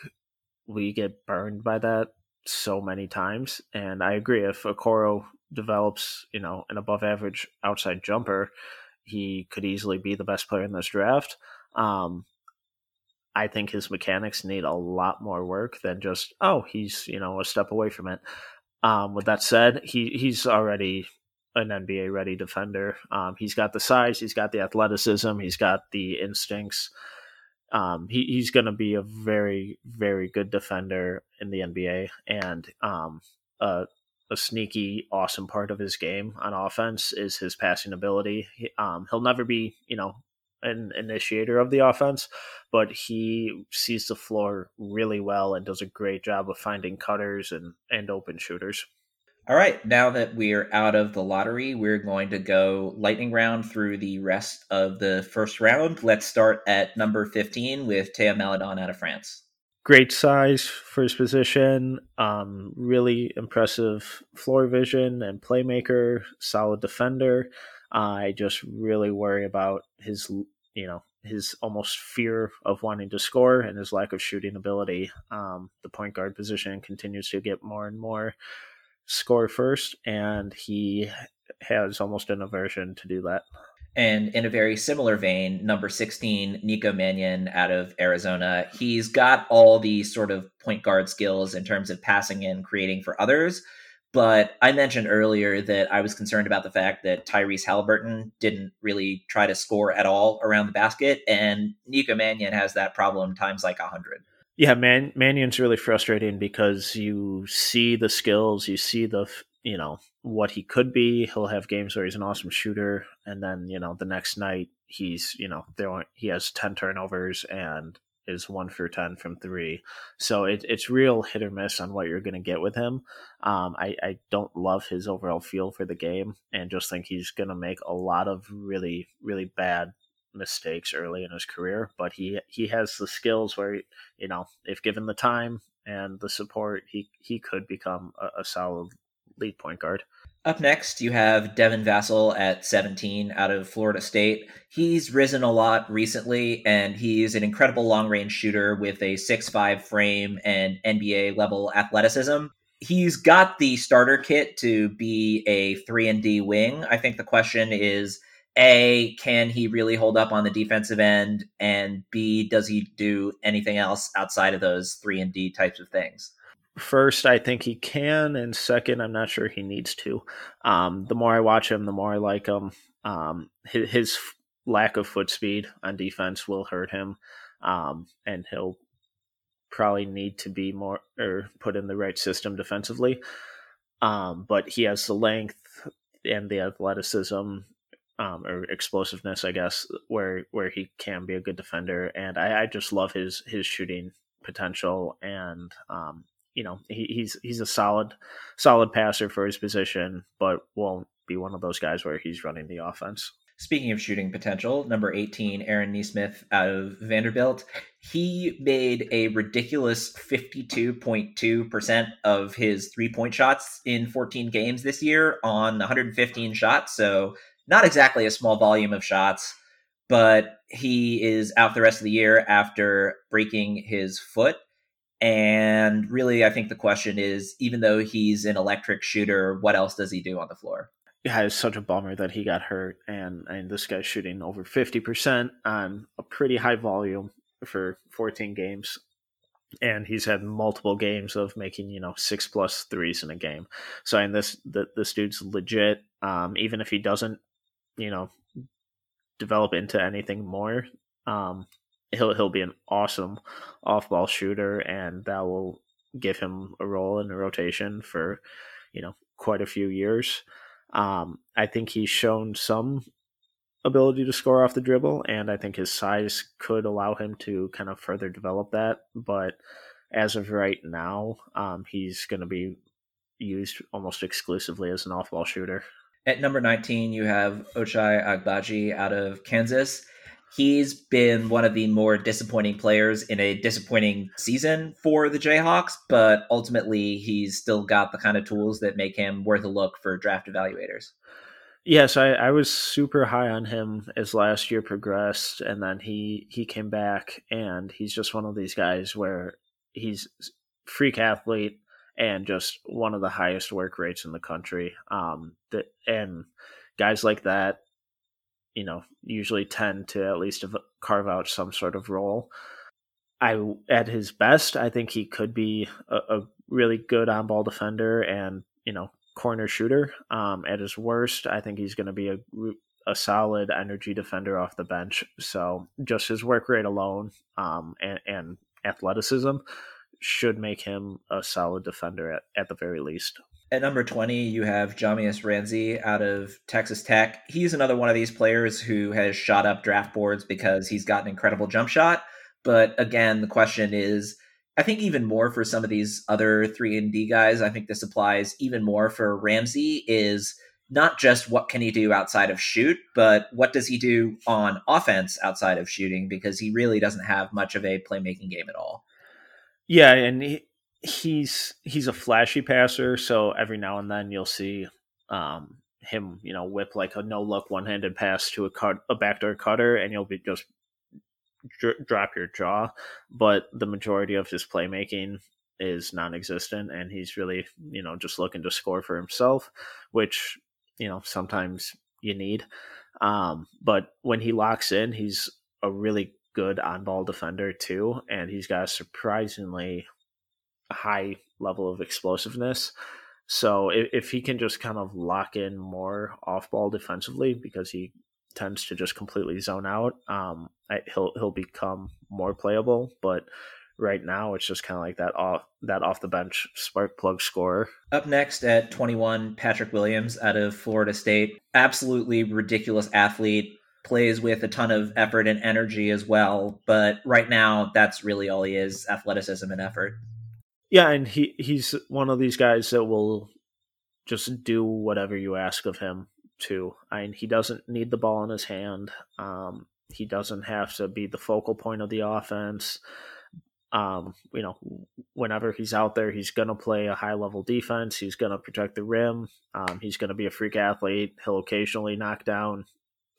we get burned by that so many times. And I agree, if Okoro develops, you know, an above average outside jumper, he could easily be the best player in this draft. Um, I think his mechanics need a lot more work than just oh he's you know a step away from it. Um, with that said, he he's already an NBA ready defender. Um, he's got the size, he's got the athleticism, he's got the instincts. Um, he, he's going to be a very very good defender in the NBA and um, a, a sneaky awesome part of his game on offense is his passing ability. He, um, he'll never be you know an initiator of the offense, but he sees the floor really well and does a great job of finding cutters and, and open shooters. All right, now that we're out of the lottery, we're going to go lightning round through the rest of the first round. Let's start at number 15 with Théo Maledon out of France. Great size his position, um, really impressive floor vision and playmaker, solid defender. I just really worry about his, you know, his almost fear of wanting to score and his lack of shooting ability. Um, the point guard position continues to get more and more score first, and he has almost an aversion to do that. And in a very similar vein, number 16, Nico Mannion out of Arizona. He's got all the sort of point guard skills in terms of passing and creating for others, but I mentioned earlier that I was concerned about the fact that Tyrese Halliburton didn't really try to score at all around the basket, and Nico Mannion has that problem times like a hundred. Yeah, Man- Mannion's really frustrating because you see the skills, you see the you know what he could be. He'll have games where he's an awesome shooter, and then you know the next night he's you know there he has ten turnovers and is one for 10 from three. So it, it's real hit or miss on what you're going to get with him. Um, I, I don't love his overall feel for the game and just think he's going to make a lot of really, really bad mistakes early in his career. But he, he has the skills where, you know, if given the time and the support, he, he could become a, a solid lead point guard. Up next, you have Devin Vassell at 17 out of Florida State. He's risen a lot recently, and he's an incredible long range shooter with a 6'5 frame and NBA level athleticism. He's got the starter kit to be a 3 and D wing. I think the question is A, can he really hold up on the defensive end? And B, does he do anything else outside of those 3 and D types of things? first, I think he can, and second, I'm not sure he needs to. Um, the more I watch him, the more I like him. Um, his, his, lack of foot speed on defense will hurt him, um, and he'll probably need to be more or put in the right system defensively. Um, but he has the length and the athleticism um, or explosiveness, I guess, where where he can be a good defender, and I, I just love his his shooting potential and um, you know he, he's he's a solid solid passer for his position, but won't be one of those guys where he's running the offense. Speaking of shooting potential, number 18, Aaron Nesmith out of Vanderbilt, he made a ridiculous 52.2% of his three point shots in 14 games this year on 115 shots. So, not exactly a small volume of shots, but he is out the rest of the year after breaking his foot. And really, I think the question is even though he's an electric shooter, what else does he do on the floor? Yeah, it's such a bummer that he got hurt. And, and this guy's shooting over 50% on a pretty high volume for 14 games. And he's had multiple games of making, you know, six plus threes in a game. So, and this, the, this dude's legit. Um, even if he doesn't, you know, develop into anything more, um, he'll he'll be an awesome off ball shooter, and that will give him a role in the rotation for you know quite a few years. Um, I think he's shown some ability to score off the dribble, and I think his size could allow him to kind of further develop that. But as of right now, um, he's going to be used almost exclusively as an off ball shooter. At number 19, you have Ochai Agbaji out of Kansas he's been one of the more disappointing players in a disappointing season for the Jayhawks, but ultimately he's still got the kind of tools that make him worth a look for draft evaluators. Yes, I, I was super high on him as last year progressed, and then he he came back, and he's just one of these guys where he's freak athlete and just one of the highest work rates in the country. Um, that and guys like that you know, usually tend to at least carve out some sort of role. I at his best, I think he could be a, a really good on ball defender and you know corner shooter. Um, at his worst, I think he's going to be a a solid energy defender off the bench. So just his work rate alone um, and, and athleticism should make him a solid defender at, at the very least. At number 20, you have Jahmi'us Ramsey out of Texas Tech. He's another one of these players who has shot up draft boards because he's got an incredible jump shot. But again, the question is I think even more for some of these other 3 and D guys, I think this applies even more for Ramsey is not just what can he do outside of shoot, but what does he do on offense outside of shooting because he really doesn't have much of a playmaking game at all. Yeah, and he, he's he's a flashy passer, so every now and then you'll see um, him, you know, whip like a no look one handed pass to a cut a backdoor cutter, and you'll be just dr- drop your jaw. But the majority of his playmaking is non-existent, and he's really, you know, just looking to score for himself, which you know sometimes you need. Um, but when he locks in, he's a really good on-ball defender too, and he's got a surprisingly high level of explosiveness. So if, if he can just kind of lock in more off ball defensively because he tends to just completely zone out, um, he'll he'll become more playable. But right now, it's just kind of like that off that off the bench spark plug scorer. Up next at 21, Patrick Williams out of Florida State, absolutely ridiculous athlete. Plays with a ton of effort and energy as well, but right now that's really all he is: athleticism and effort. Yeah, and he he's one of these guys that will just do whatever you ask of him to. I mean, he doesn't need the ball in his hand. Um, he doesn't have to be the focal point of the offense. Um, you know, whenever he's out there, he's going to play a high level defense. He's going to protect the rim. Um, he's going to be a freak athlete. He'll occasionally knock down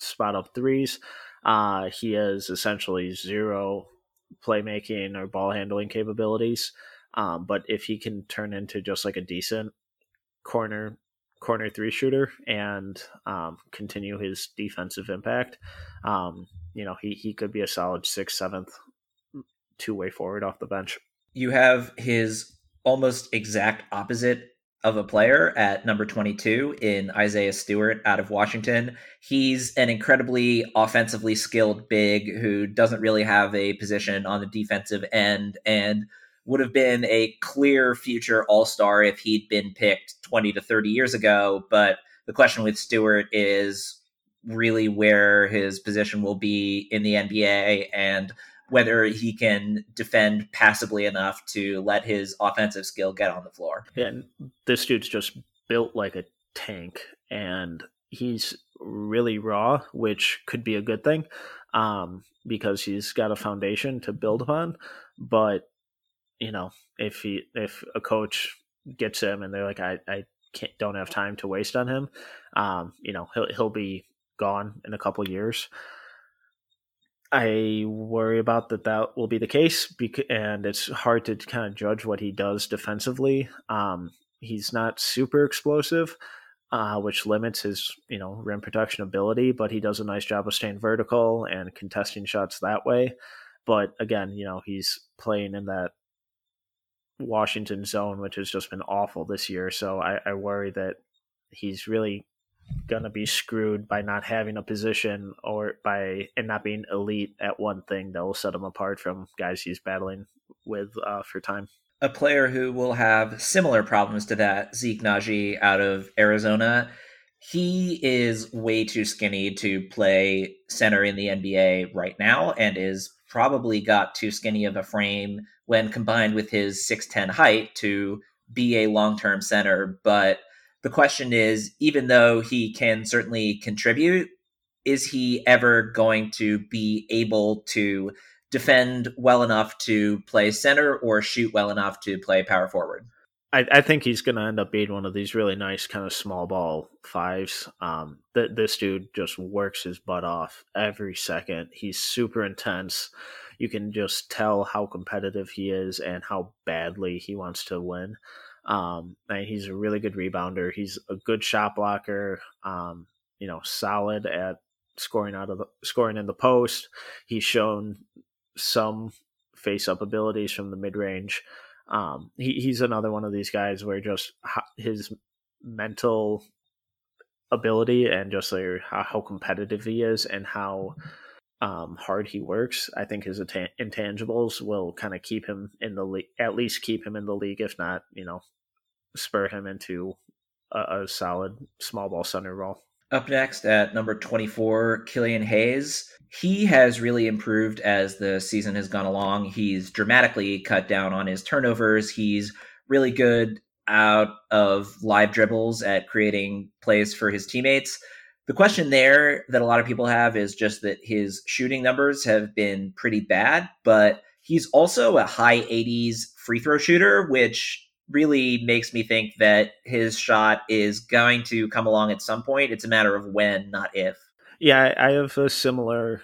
spot up threes. Uh, he has essentially zero playmaking or ball handling capabilities. Um, but if he can turn into just like a decent corner corner three shooter and um, continue his defensive impact, um, you know, he, he could be a solid sixth, seventh two way forward off the bench. You have his almost exact opposite of a player at number 22 in Isaiah Stewart out of Washington. He's an incredibly offensively skilled big who doesn't really have a position on the defensive end and would have been a clear future all star if he'd been picked 20 to 30 years ago. But the question with Stewart is really where his position will be in the NBA and whether he can defend passively enough to let his offensive skill get on the floor. And this dude's just built like a tank and he's really raw, which could be a good thing um, because he's got a foundation to build upon. But you know, if he if a coach gets him and they're like, I, I can't don't have time to waste on him, um, you know, he'll he'll be gone in a couple years. I worry about that that will be the case, and it's hard to kind of judge what he does defensively. Um, he's not super explosive, uh, which limits his you know rim protection ability, but he does a nice job of staying vertical and contesting shots that way. But again, you know, he's playing in that Washington zone, which has just been awful this year. So I, I worry that he's really gonna be screwed by not having a position or by and not being elite at one thing that will set him apart from guys he's battling with uh, for time. A player who will have similar problems to that, Zeke Nnaji out of Arizona. He is way too skinny to play center in the NBA right now and is probably got too skinny of a frame when combined with his 6'10 height to be a long term center. But the question is even though he can certainly contribute, is he ever going to be able to defend well enough to play center or shoot well enough to play power forward? I, I think he's going to end up being one of these really nice kind of small ball fives. Um, th- this dude just works his butt off every second. He's super intense. You can just tell how competitive he is and how badly he wants to win. Um, and he's a really good rebounder. He's a good shot blocker. Um, you know, solid at scoring out of the scoring in the post. He's shown some face up abilities from the mid range. Um, he, he's another one of these guys where just his mental ability and just like how, how competitive he is and how um, hard he works. I think his intangibles will kind of keep him in the league, at least keep him in the league, if not, you know, spur him into a, a solid small ball center role. Up next at number 24, Killian Hayes. He has really improved as the season has gone along. He's dramatically cut down on his turnovers. He's really good out of live dribbles at creating plays for his teammates. The question there that a lot of people have is just that his shooting numbers have been pretty bad, but he's also a high 80s free throw shooter, which really makes me think that his shot is going to come along at some point. It's a matter of when, not if. Yeah, I have a similar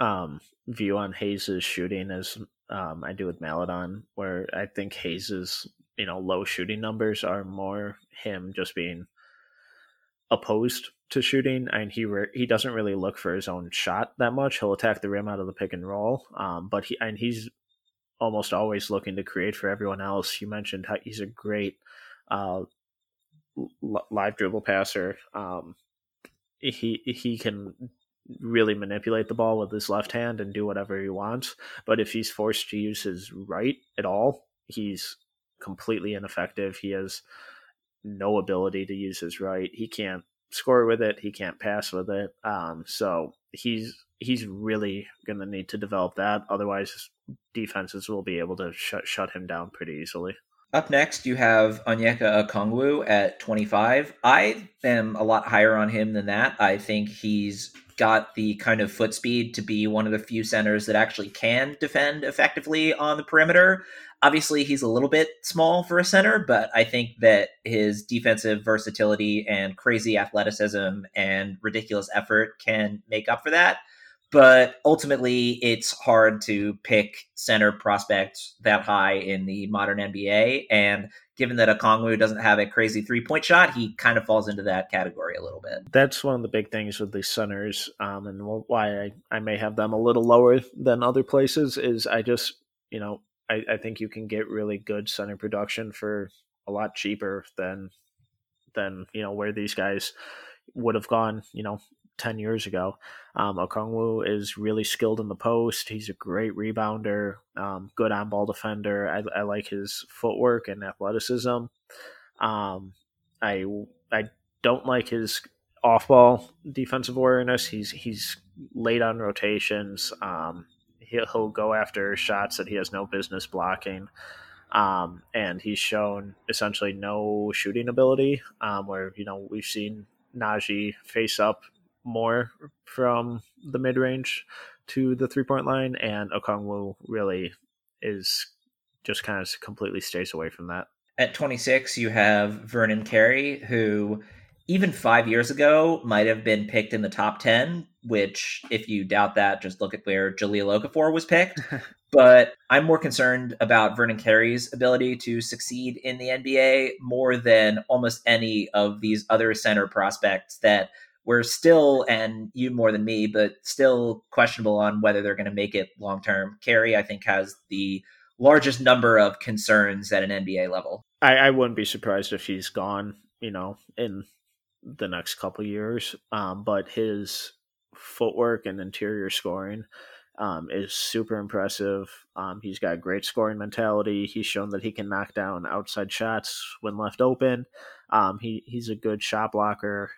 um, view on Hayes's shooting as um, I do with Maledon, where I think Hayes's you know low shooting numbers are more him just being opposed to shooting, and he re- he doesn't really look for his own shot that much. He'll attack the rim out of the pick and roll, um, but he and he's almost always looking to create for everyone else. You mentioned how he's a great uh, live dribble passer. Um, he he can really manipulate the ball with his left hand and do whatever he wants. But if he's forced to use his right at all, he's completely ineffective. He has no ability to use his right. He can't score with it. He can't pass with it. Um, so he's he's really going to need to develop that. Otherwise, defenses will be able to shut shut him down pretty easily. Up next, you have Onyeka Okongwu at 25. I am a lot higher on him than that. I think he's got the kind of foot speed to be one of the few centers that actually can defend effectively on the perimeter. Obviously, he's a little bit small for a center, but I think that his defensive versatility and crazy athleticism and ridiculous effort can make up for that but ultimately it's hard to pick center prospects that high in the modern NBA. And given that Okongwu doesn't have a crazy three point shot, he kind of falls into that category a little bit. That's one of the big things with the centers, um, and why I, I may have them a little lower than other places is I just, you know, I, I think you can get really good center production for a lot cheaper than than you know where these guys would have gone, you know, 10 years ago. Um, Okongwu is really skilled in the post. He's a great rebounder, um, good on ball defender. I, I, like his footwork and athleticism. Um, I I don't like his off ball defensive awareness. He's he's late on rotations. Um, he'll, he'll go after shots that he has no business blocking. Um, and he's shown essentially no shooting ability. Um, where you know we've seen Nnaji face up more from the mid range to the three point line, and Okongwu really is just kind of completely stays away from that. At 26, you have Vernon Carey, who even five years ago might have been picked in the top 10, which, if you doubt that, just look at where Jahlil Okafor was picked. but I'm more concerned about Vernon Carey's ability to succeed in the NBA more than almost any of these other center prospects that we're still, and you more than me, but still questionable on whether they're going to make it long term. Carey, I think, has the largest number of concerns at an NBA level. I, I wouldn't be surprised if he's gone, you know, in the next couple years. Um, but his footwork and interior scoring um, is super impressive. Um, he's got great scoring mentality. He's shown that he can knock down outside shots when left open. Um, he he's a good shot blocker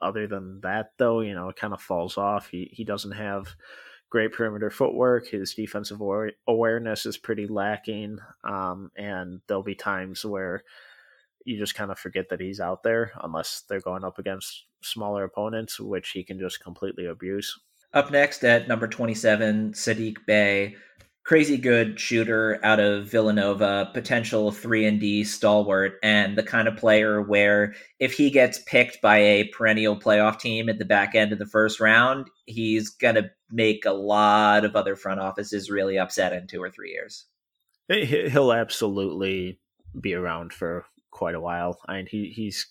other than that, though, you know, it kind of falls off. He he doesn't have great perimeter footwork. His defensive awareness is pretty lacking, um, and there'll be times where you just kind of forget that he's out there unless they're going up against smaller opponents, which he can just completely abuse. Up next at number 27, Sadiq Bey crazy good shooter out of Villanova, potential 3 and D stalwart and the kind of player where if he gets picked by a perennial playoff team at the back end of the first round, he's going to make a lot of other front offices really upset in 2 or 3 years. He'll absolutely be around for quite a while. I mean he he's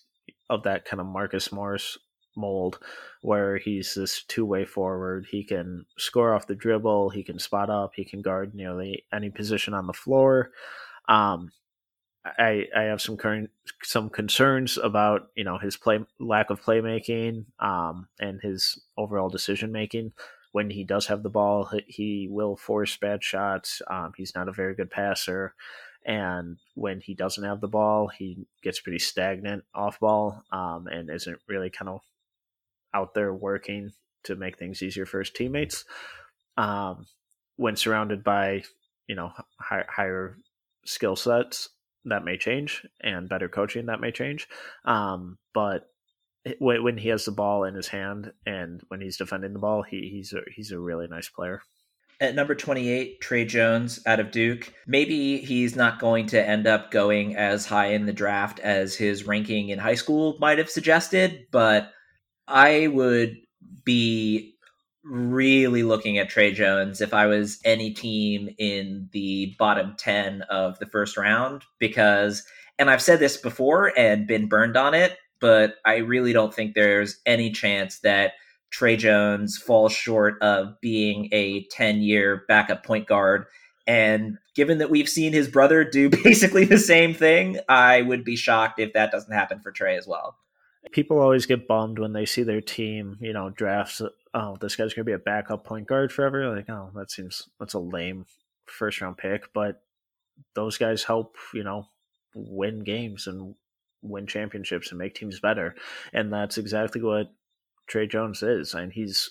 of that kind of Marcus Morris mold where he's this two way forward. He can score off the dribble, he can spot up, he can guard nearly any position on the floor. Um, I I have some current some concerns about you know his play lack of playmaking um, and his overall decision making. When he does have the ball, he will force bad shots. Um, he's not a very good passer, and when he doesn't have the ball, he gets pretty stagnant off ball um, and isn't really kind of out there working to make things easier for his teammates. Um, when surrounded by you know high, higher skill sets, that may change, and better coaching that may change. Um, but when, he has the ball in his hand and when he's defending the ball, he, he's a, he's a really nice player. At number 28, Tre Jones out of Duke. Maybe he's not going to end up going as high in the draft as his ranking in high school might have suggested, but I would be really looking at Tre Jones if I was any team in the bottom 10 of the first round because and I've said this before and been burned on it, but I really don't think there's any chance that Tre Jones falls short of being a 10 year backup point guard. And given that we've seen his brother do basically the same thing, I would be shocked if that doesn't happen for Tre as well. People always get bummed when they see their team, you know, drafts oh, this guy's going to be a backup point guard forever. Like, oh, that seems that's a lame first round pick, but those guys help, you know, win games and win championships and make teams better. And that's exactly what Tre Jones is. And he's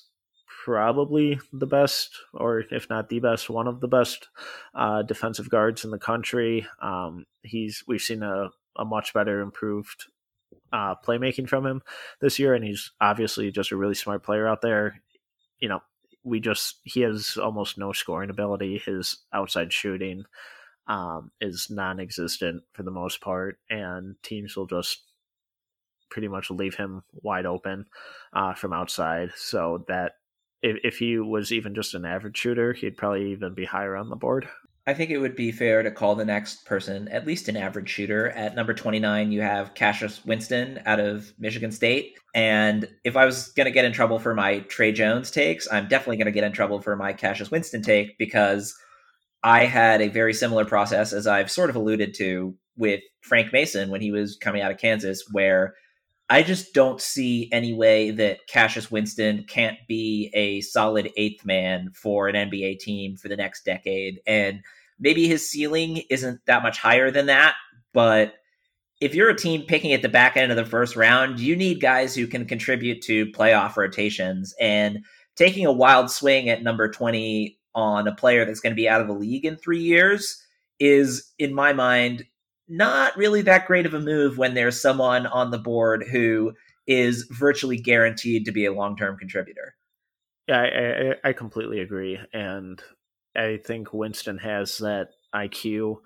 probably the best, or if not the best, one of the best uh, defensive guards in the country. Um, he's we've seen a, a much better improved uh, playmaking from him this year, and he's obviously just a really smart player out there. You know, we just he has almost no scoring ability. His outside shooting um, is non-existent for the most part, and teams will just pretty much leave him wide open uh, from outside. So that if, if he was even just an average shooter, he'd probably even be higher on the board. I think it would be fair to call the next person at least an average shooter. At number 29, you have Cassius Winston out of Michigan State. And if I was going to get in trouble for my Tre Jones takes, I'm definitely going to get in trouble for my Cassius Winston take because I had a very similar process, as I've sort of alluded to, with Frank Mason when he was coming out of Kansas, where I just don't see any way that Cassius Winston can't be a solid eighth man for an NBA team for the next decade. And maybe his ceiling isn't that much higher than that, but if you're a team picking at the back end of the first round, you need guys who can contribute to playoff rotations. And taking a wild swing at number 20 on a player that's going to be out of the league in three years is, in my mind, not really that great of a move when there's someone on the board who is virtually guaranteed to be a long term contributor. Yeah, I, I, completely agree. And I think Winston has that IQ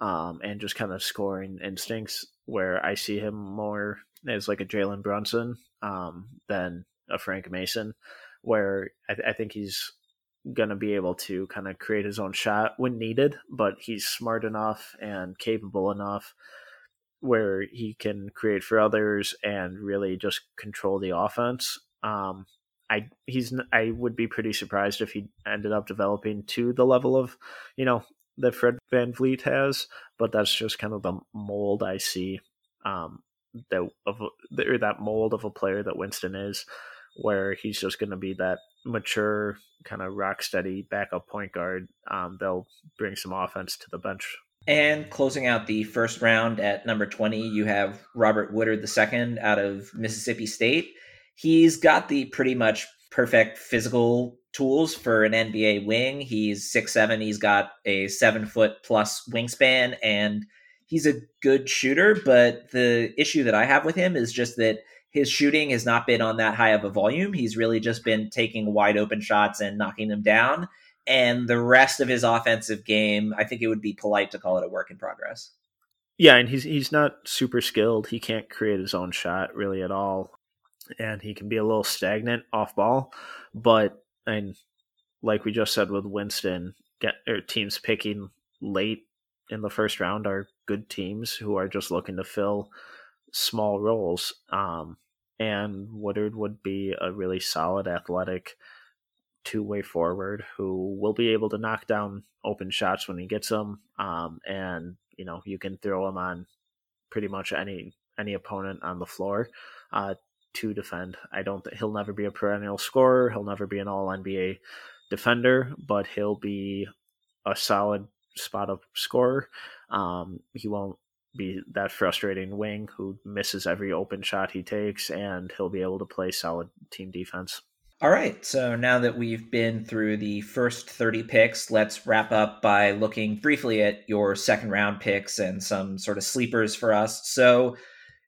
um, and just kind of scoring instincts where I see him more as like a Jalen Brunson um, than a Frank Mason, where I, th- I think he's going to be able to kind of create his own shot when needed, but he's smart enough and capable enough where he can create for others and really just control the offense. Um, I he's I would be pretty surprised if he ended up developing to the level of, you know, that Fred VanVleet has, but that's just kind of the mold I see um, that of or that mold of a player that Winston is, where he's just going to be that mature, kind of rock steady backup point guard. Um, they'll bring some offense to the bench. And closing out the first round at number 20, you have Robert Woodard II out of Mississippi State. He's got the pretty much perfect physical tools for an NBA wing. He's six seven. He's got a seven foot plus wingspan, and he's a good shooter. But the issue that I have with him is just that his shooting has not been on that high of a volume. He's really just been taking wide open shots and knocking them down. And the rest of his offensive game, I think it would be polite to call it a work in progress. Yeah, and he's he's not super skilled. He can't create his own shot really at all. And he can be a little stagnant off ball. But and like we just said with Winston, get or teams picking late in the first round are good teams who are just looking to fill small roles. Um, and Woodard would be a really solid athletic two way forward who will be able to knock down open shots when he gets them. Um, and you know you can throw him on pretty much any any opponent on the floor uh, to defend. I don't think he'll never be a perennial scorer. He'll never be an All NBA defender, but he'll be a solid spot up scorer. Um, he won't be that frustrating wing who misses every open shot he takes, and he'll be able to play solid team defense. All right, so now that we've been through the first 30 picks, let's wrap up by looking briefly at your second round picks and some sort of sleepers for us. So,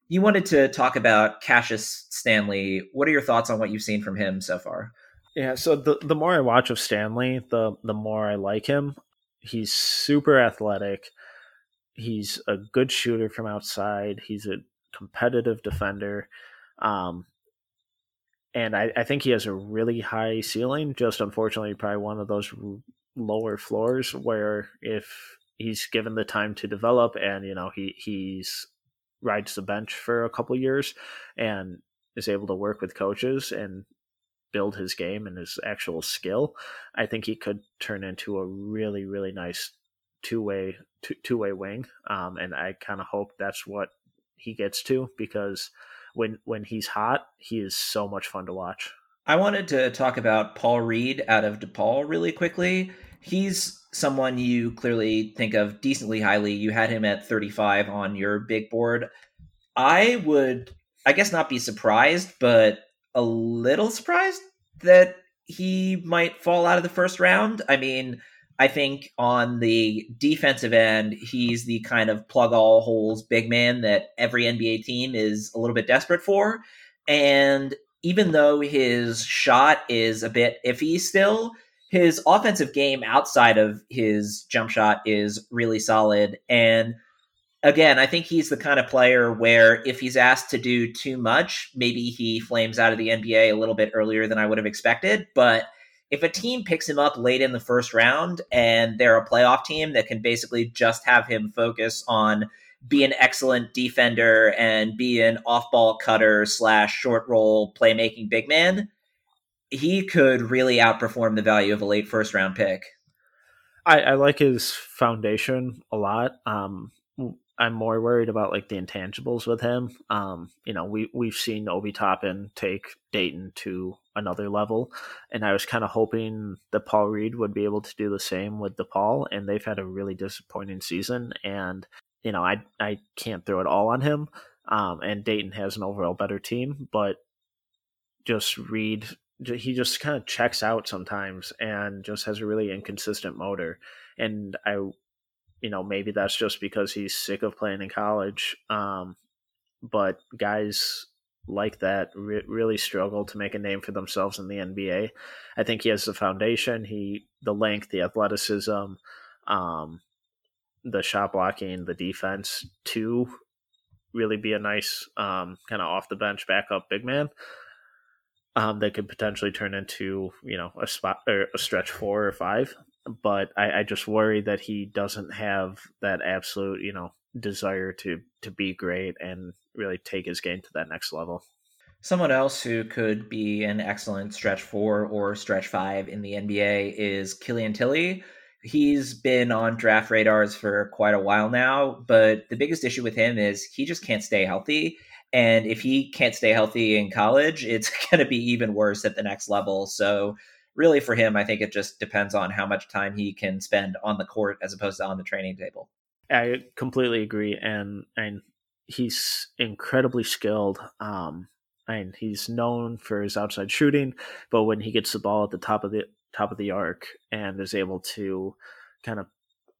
you wanted to talk about Cassius Stanley. What are your thoughts on what you've seen from him so far? Yeah, so the the more I watch of Stanley, the the more I like him. He's super athletic. He's a good shooter from outside. He's a competitive defender. Um, and I, I think he has a really high ceiling. Just unfortunately, probably one of those lower floors where if he's given the time to develop and you know he he's rides the bench for a couple years and is able to work with coaches and build his game and his actual skill, I think he could turn into a really really nice two way two way wing. Um, and I kind of hope that's what he gets to because when when he's hot, he is so much fun to watch. I wanted to talk about Paul Reed out of DePaul really quickly. He's someone you clearly think of decently highly. You had him at 35 on your big board. I would, I guess, not be surprised, but a little surprised that he might fall out of the first round. I mean, I think on the defensive end, he's the kind of plug all holes big man that every NBA team is a little bit desperate for. And even though his shot is a bit iffy still, his offensive game outside of his jump shot is really solid. And again, I think he's the kind of player where if he's asked to do too much, maybe he flames out of the NBA a little bit earlier than I would have expected. But if a team picks him up late in the first round and they're a playoff team that can basically just have him focus on be an excellent defender and be an off-ball cutter slash short roll playmaking big man, he could really outperform the value of a late first round pick. I, I like his foundation a lot. Um, I'm more worried about like the intangibles with him. Um, you know, we we've seen Obi Toppin take Dayton to another level, and I was kind of hoping that Paul Reed would be able to do the same with DePaul, and they've had a really disappointing season. And you know, I I can't throw it all on him. Um, and Dayton has an overall better team, but just Reed, he just kind of checks out sometimes, and just has a really inconsistent motor. And I you know, maybe that's just because he's sick of playing in college. Um, but guys like that re- really struggle to make a name for themselves in the NBA. I think he has the foundation, he the length, the athleticism, um, the shot blocking, the defense to really be a nice um, kind of off the bench backup big man. Um, that could potentially turn into you know a spot or a stretch four or five but I, I just worry that he doesn't have that absolute, you know, desire to to be great and really take his game to that next level. Someone else who could be an excellent stretch four or stretch five in the NBA is Killian Tillie. He's been on draft radars for quite a while now, but the biggest issue with him is he just can't stay healthy. And if he can't stay healthy in college, it's going to be even worse at the next level. So really for him, I think it just depends on how much time he can spend on the court as opposed to on the training table. I completely agree, and and he's incredibly skilled. Um, and he's known for his outside shooting, but when he gets the ball at the top of the top of the arc and is able to kind of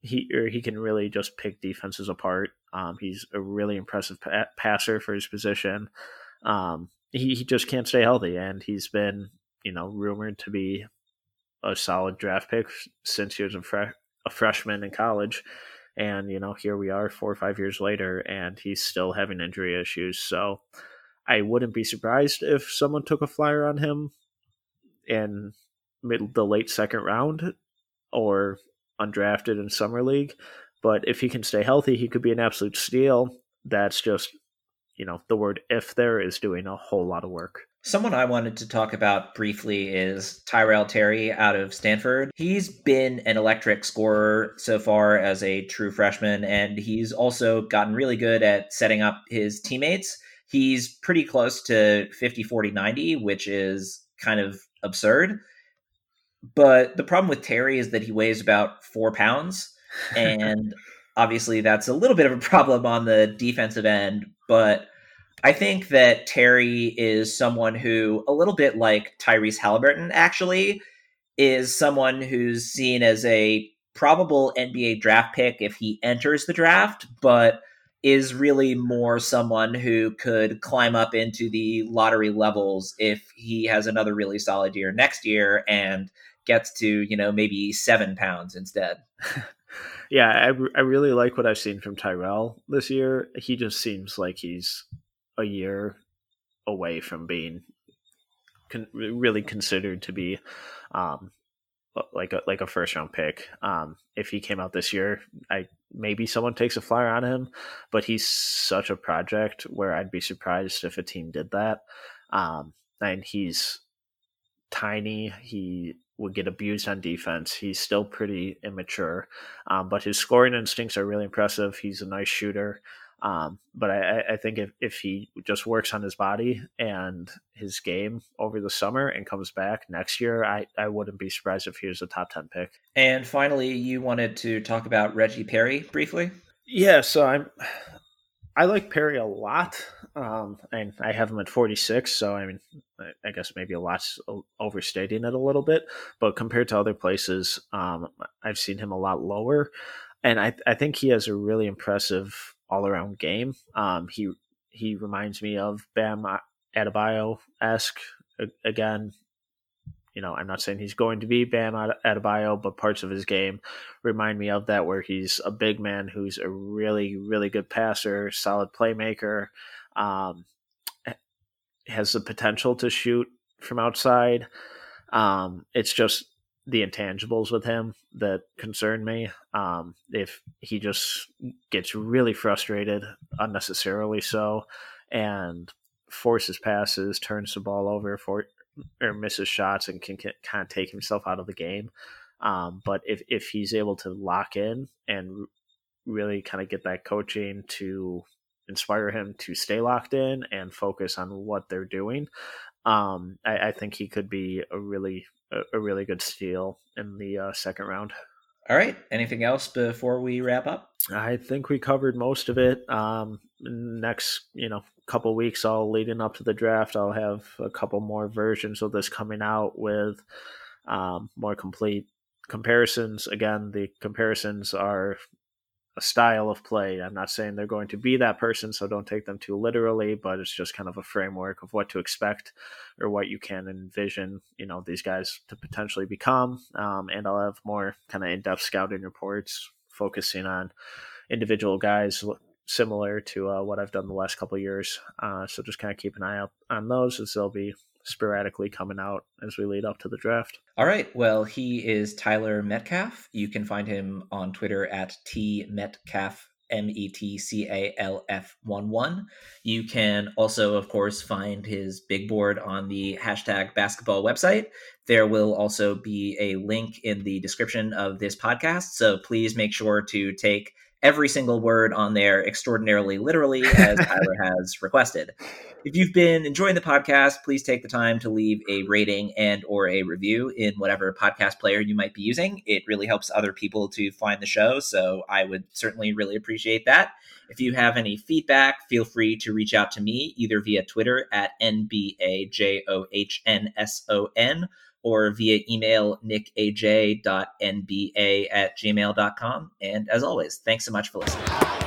he or he can really just pick defenses apart. Um, he's a really impressive pa- passer for his position. Um, he, he just can't stay healthy, and he's been you know, rumored to be a solid draft pick since he was a, fre- a freshman in college. And, you know, here we are four or five years later, and he's still having injury issues. So I wouldn't be surprised if someone took a flyer on him in mid the late second round or undrafted in summer league. But if he can stay healthy, he could be an absolute steal. That's just you know, the word if there is doing a whole lot of work. Someone I wanted to talk about briefly is Tyrell Terry out of Stanford. He's been an electric scorer so far as a true freshman, and he's also gotten really good at setting up his teammates. He's pretty close to 50, 40, 90, which is kind of absurd. But the problem with Terry is that he weighs about four pounds. And obviously, that's a little bit of a problem on the defensive end. But I think that Terry is someone who, a little bit like Tyrese Haliburton, actually, is someone who's seen as a probable NBA draft pick if he enters the draft, but is really more someone who could climb up into the lottery levels if he has another really solid year next year and gets to, you know, maybe seven pounds instead. yeah, I, I really like what I've seen from Tyrell this year. He just seems like he's a year away from being con- really considered to be um, like a like a first round pick. Um, if he came out this year, I maybe someone takes a flyer on him, but he's such a project where I'd be surprised if a team did that. Um, and he's tiny. He would get abused on defense. He's still pretty immature, um, but his scoring instincts are really impressive. He's a nice shooter. Um, but I, I, think if, if he just works on his body and his game over the summer and comes back next year, I, I wouldn't be surprised if he was a top 10 pick. And finally, you wanted to talk about Reggie Perry briefly? Yeah, so I'm I like Perry a lot. Um, and I have him at 46, so I mean, I guess maybe a lot's overstating it a little bit, but compared to other places, um, I've seen him a lot lower, and I, I think he has a really impressive all around game. Um, he he reminds me of Bam Adebayo esque again. You know, I'm not saying he's going to be Bam Adebayo, but parts of his game remind me of that, where he's a big man who's a really, really good passer, solid playmaker, um, has the potential to shoot from outside. Um, it's just the intangibles with him that concern me. Um, if he just gets really frustrated, unnecessarily so, and forces passes, turns the ball over, for or misses shots, and can, can kind of take himself out of the game. Um, but if if he's able to lock in and really kind of get that coaching to inspire him to stay locked in and focus on what they're doing, um, I, I, think he could be a really a, a really good steal in the uh, second round. All right. Anything else before we wrap up? I think we covered most of it. Um, next, you know, couple weeks, all leading up to the draft, I'll have a couple more versions of this coming out with um, more complete comparisons. Again, the comparisons are a style of play. I'm not saying they're going to be that person, so don't take them too literally, but it's just kind of a framework of what to expect or what you can envision, you know, these guys to potentially become. Um, and I'll have more kind of in depth scouting reports focusing on individual guys similar to uh, what I've done the last couple years. Uh, so just kind of keep an eye out on those as they'll be sporadically coming out as we lead up to the draft. All right. Well, he is Tyler Metcalf. You can find him on Twitter at T Metcalf. M E T C A L F 1 1. You can also, of course, find his big board on the hashtag basketball website. There will also be a link in the description of this podcast. So please make sure to take every single word on there extraordinarily literally as Tyler has requested. If you've been enjoying the podcast, please take the time to leave a rating and or a review in whatever podcast player you might be using. It really helps other people to find the show, so I would certainly really appreciate that. If you have any feedback, feel free to reach out to me either via Twitter at NBAJOHNSON or via email nickaj.nba at gmail.com. And as always, thanks so much for listening.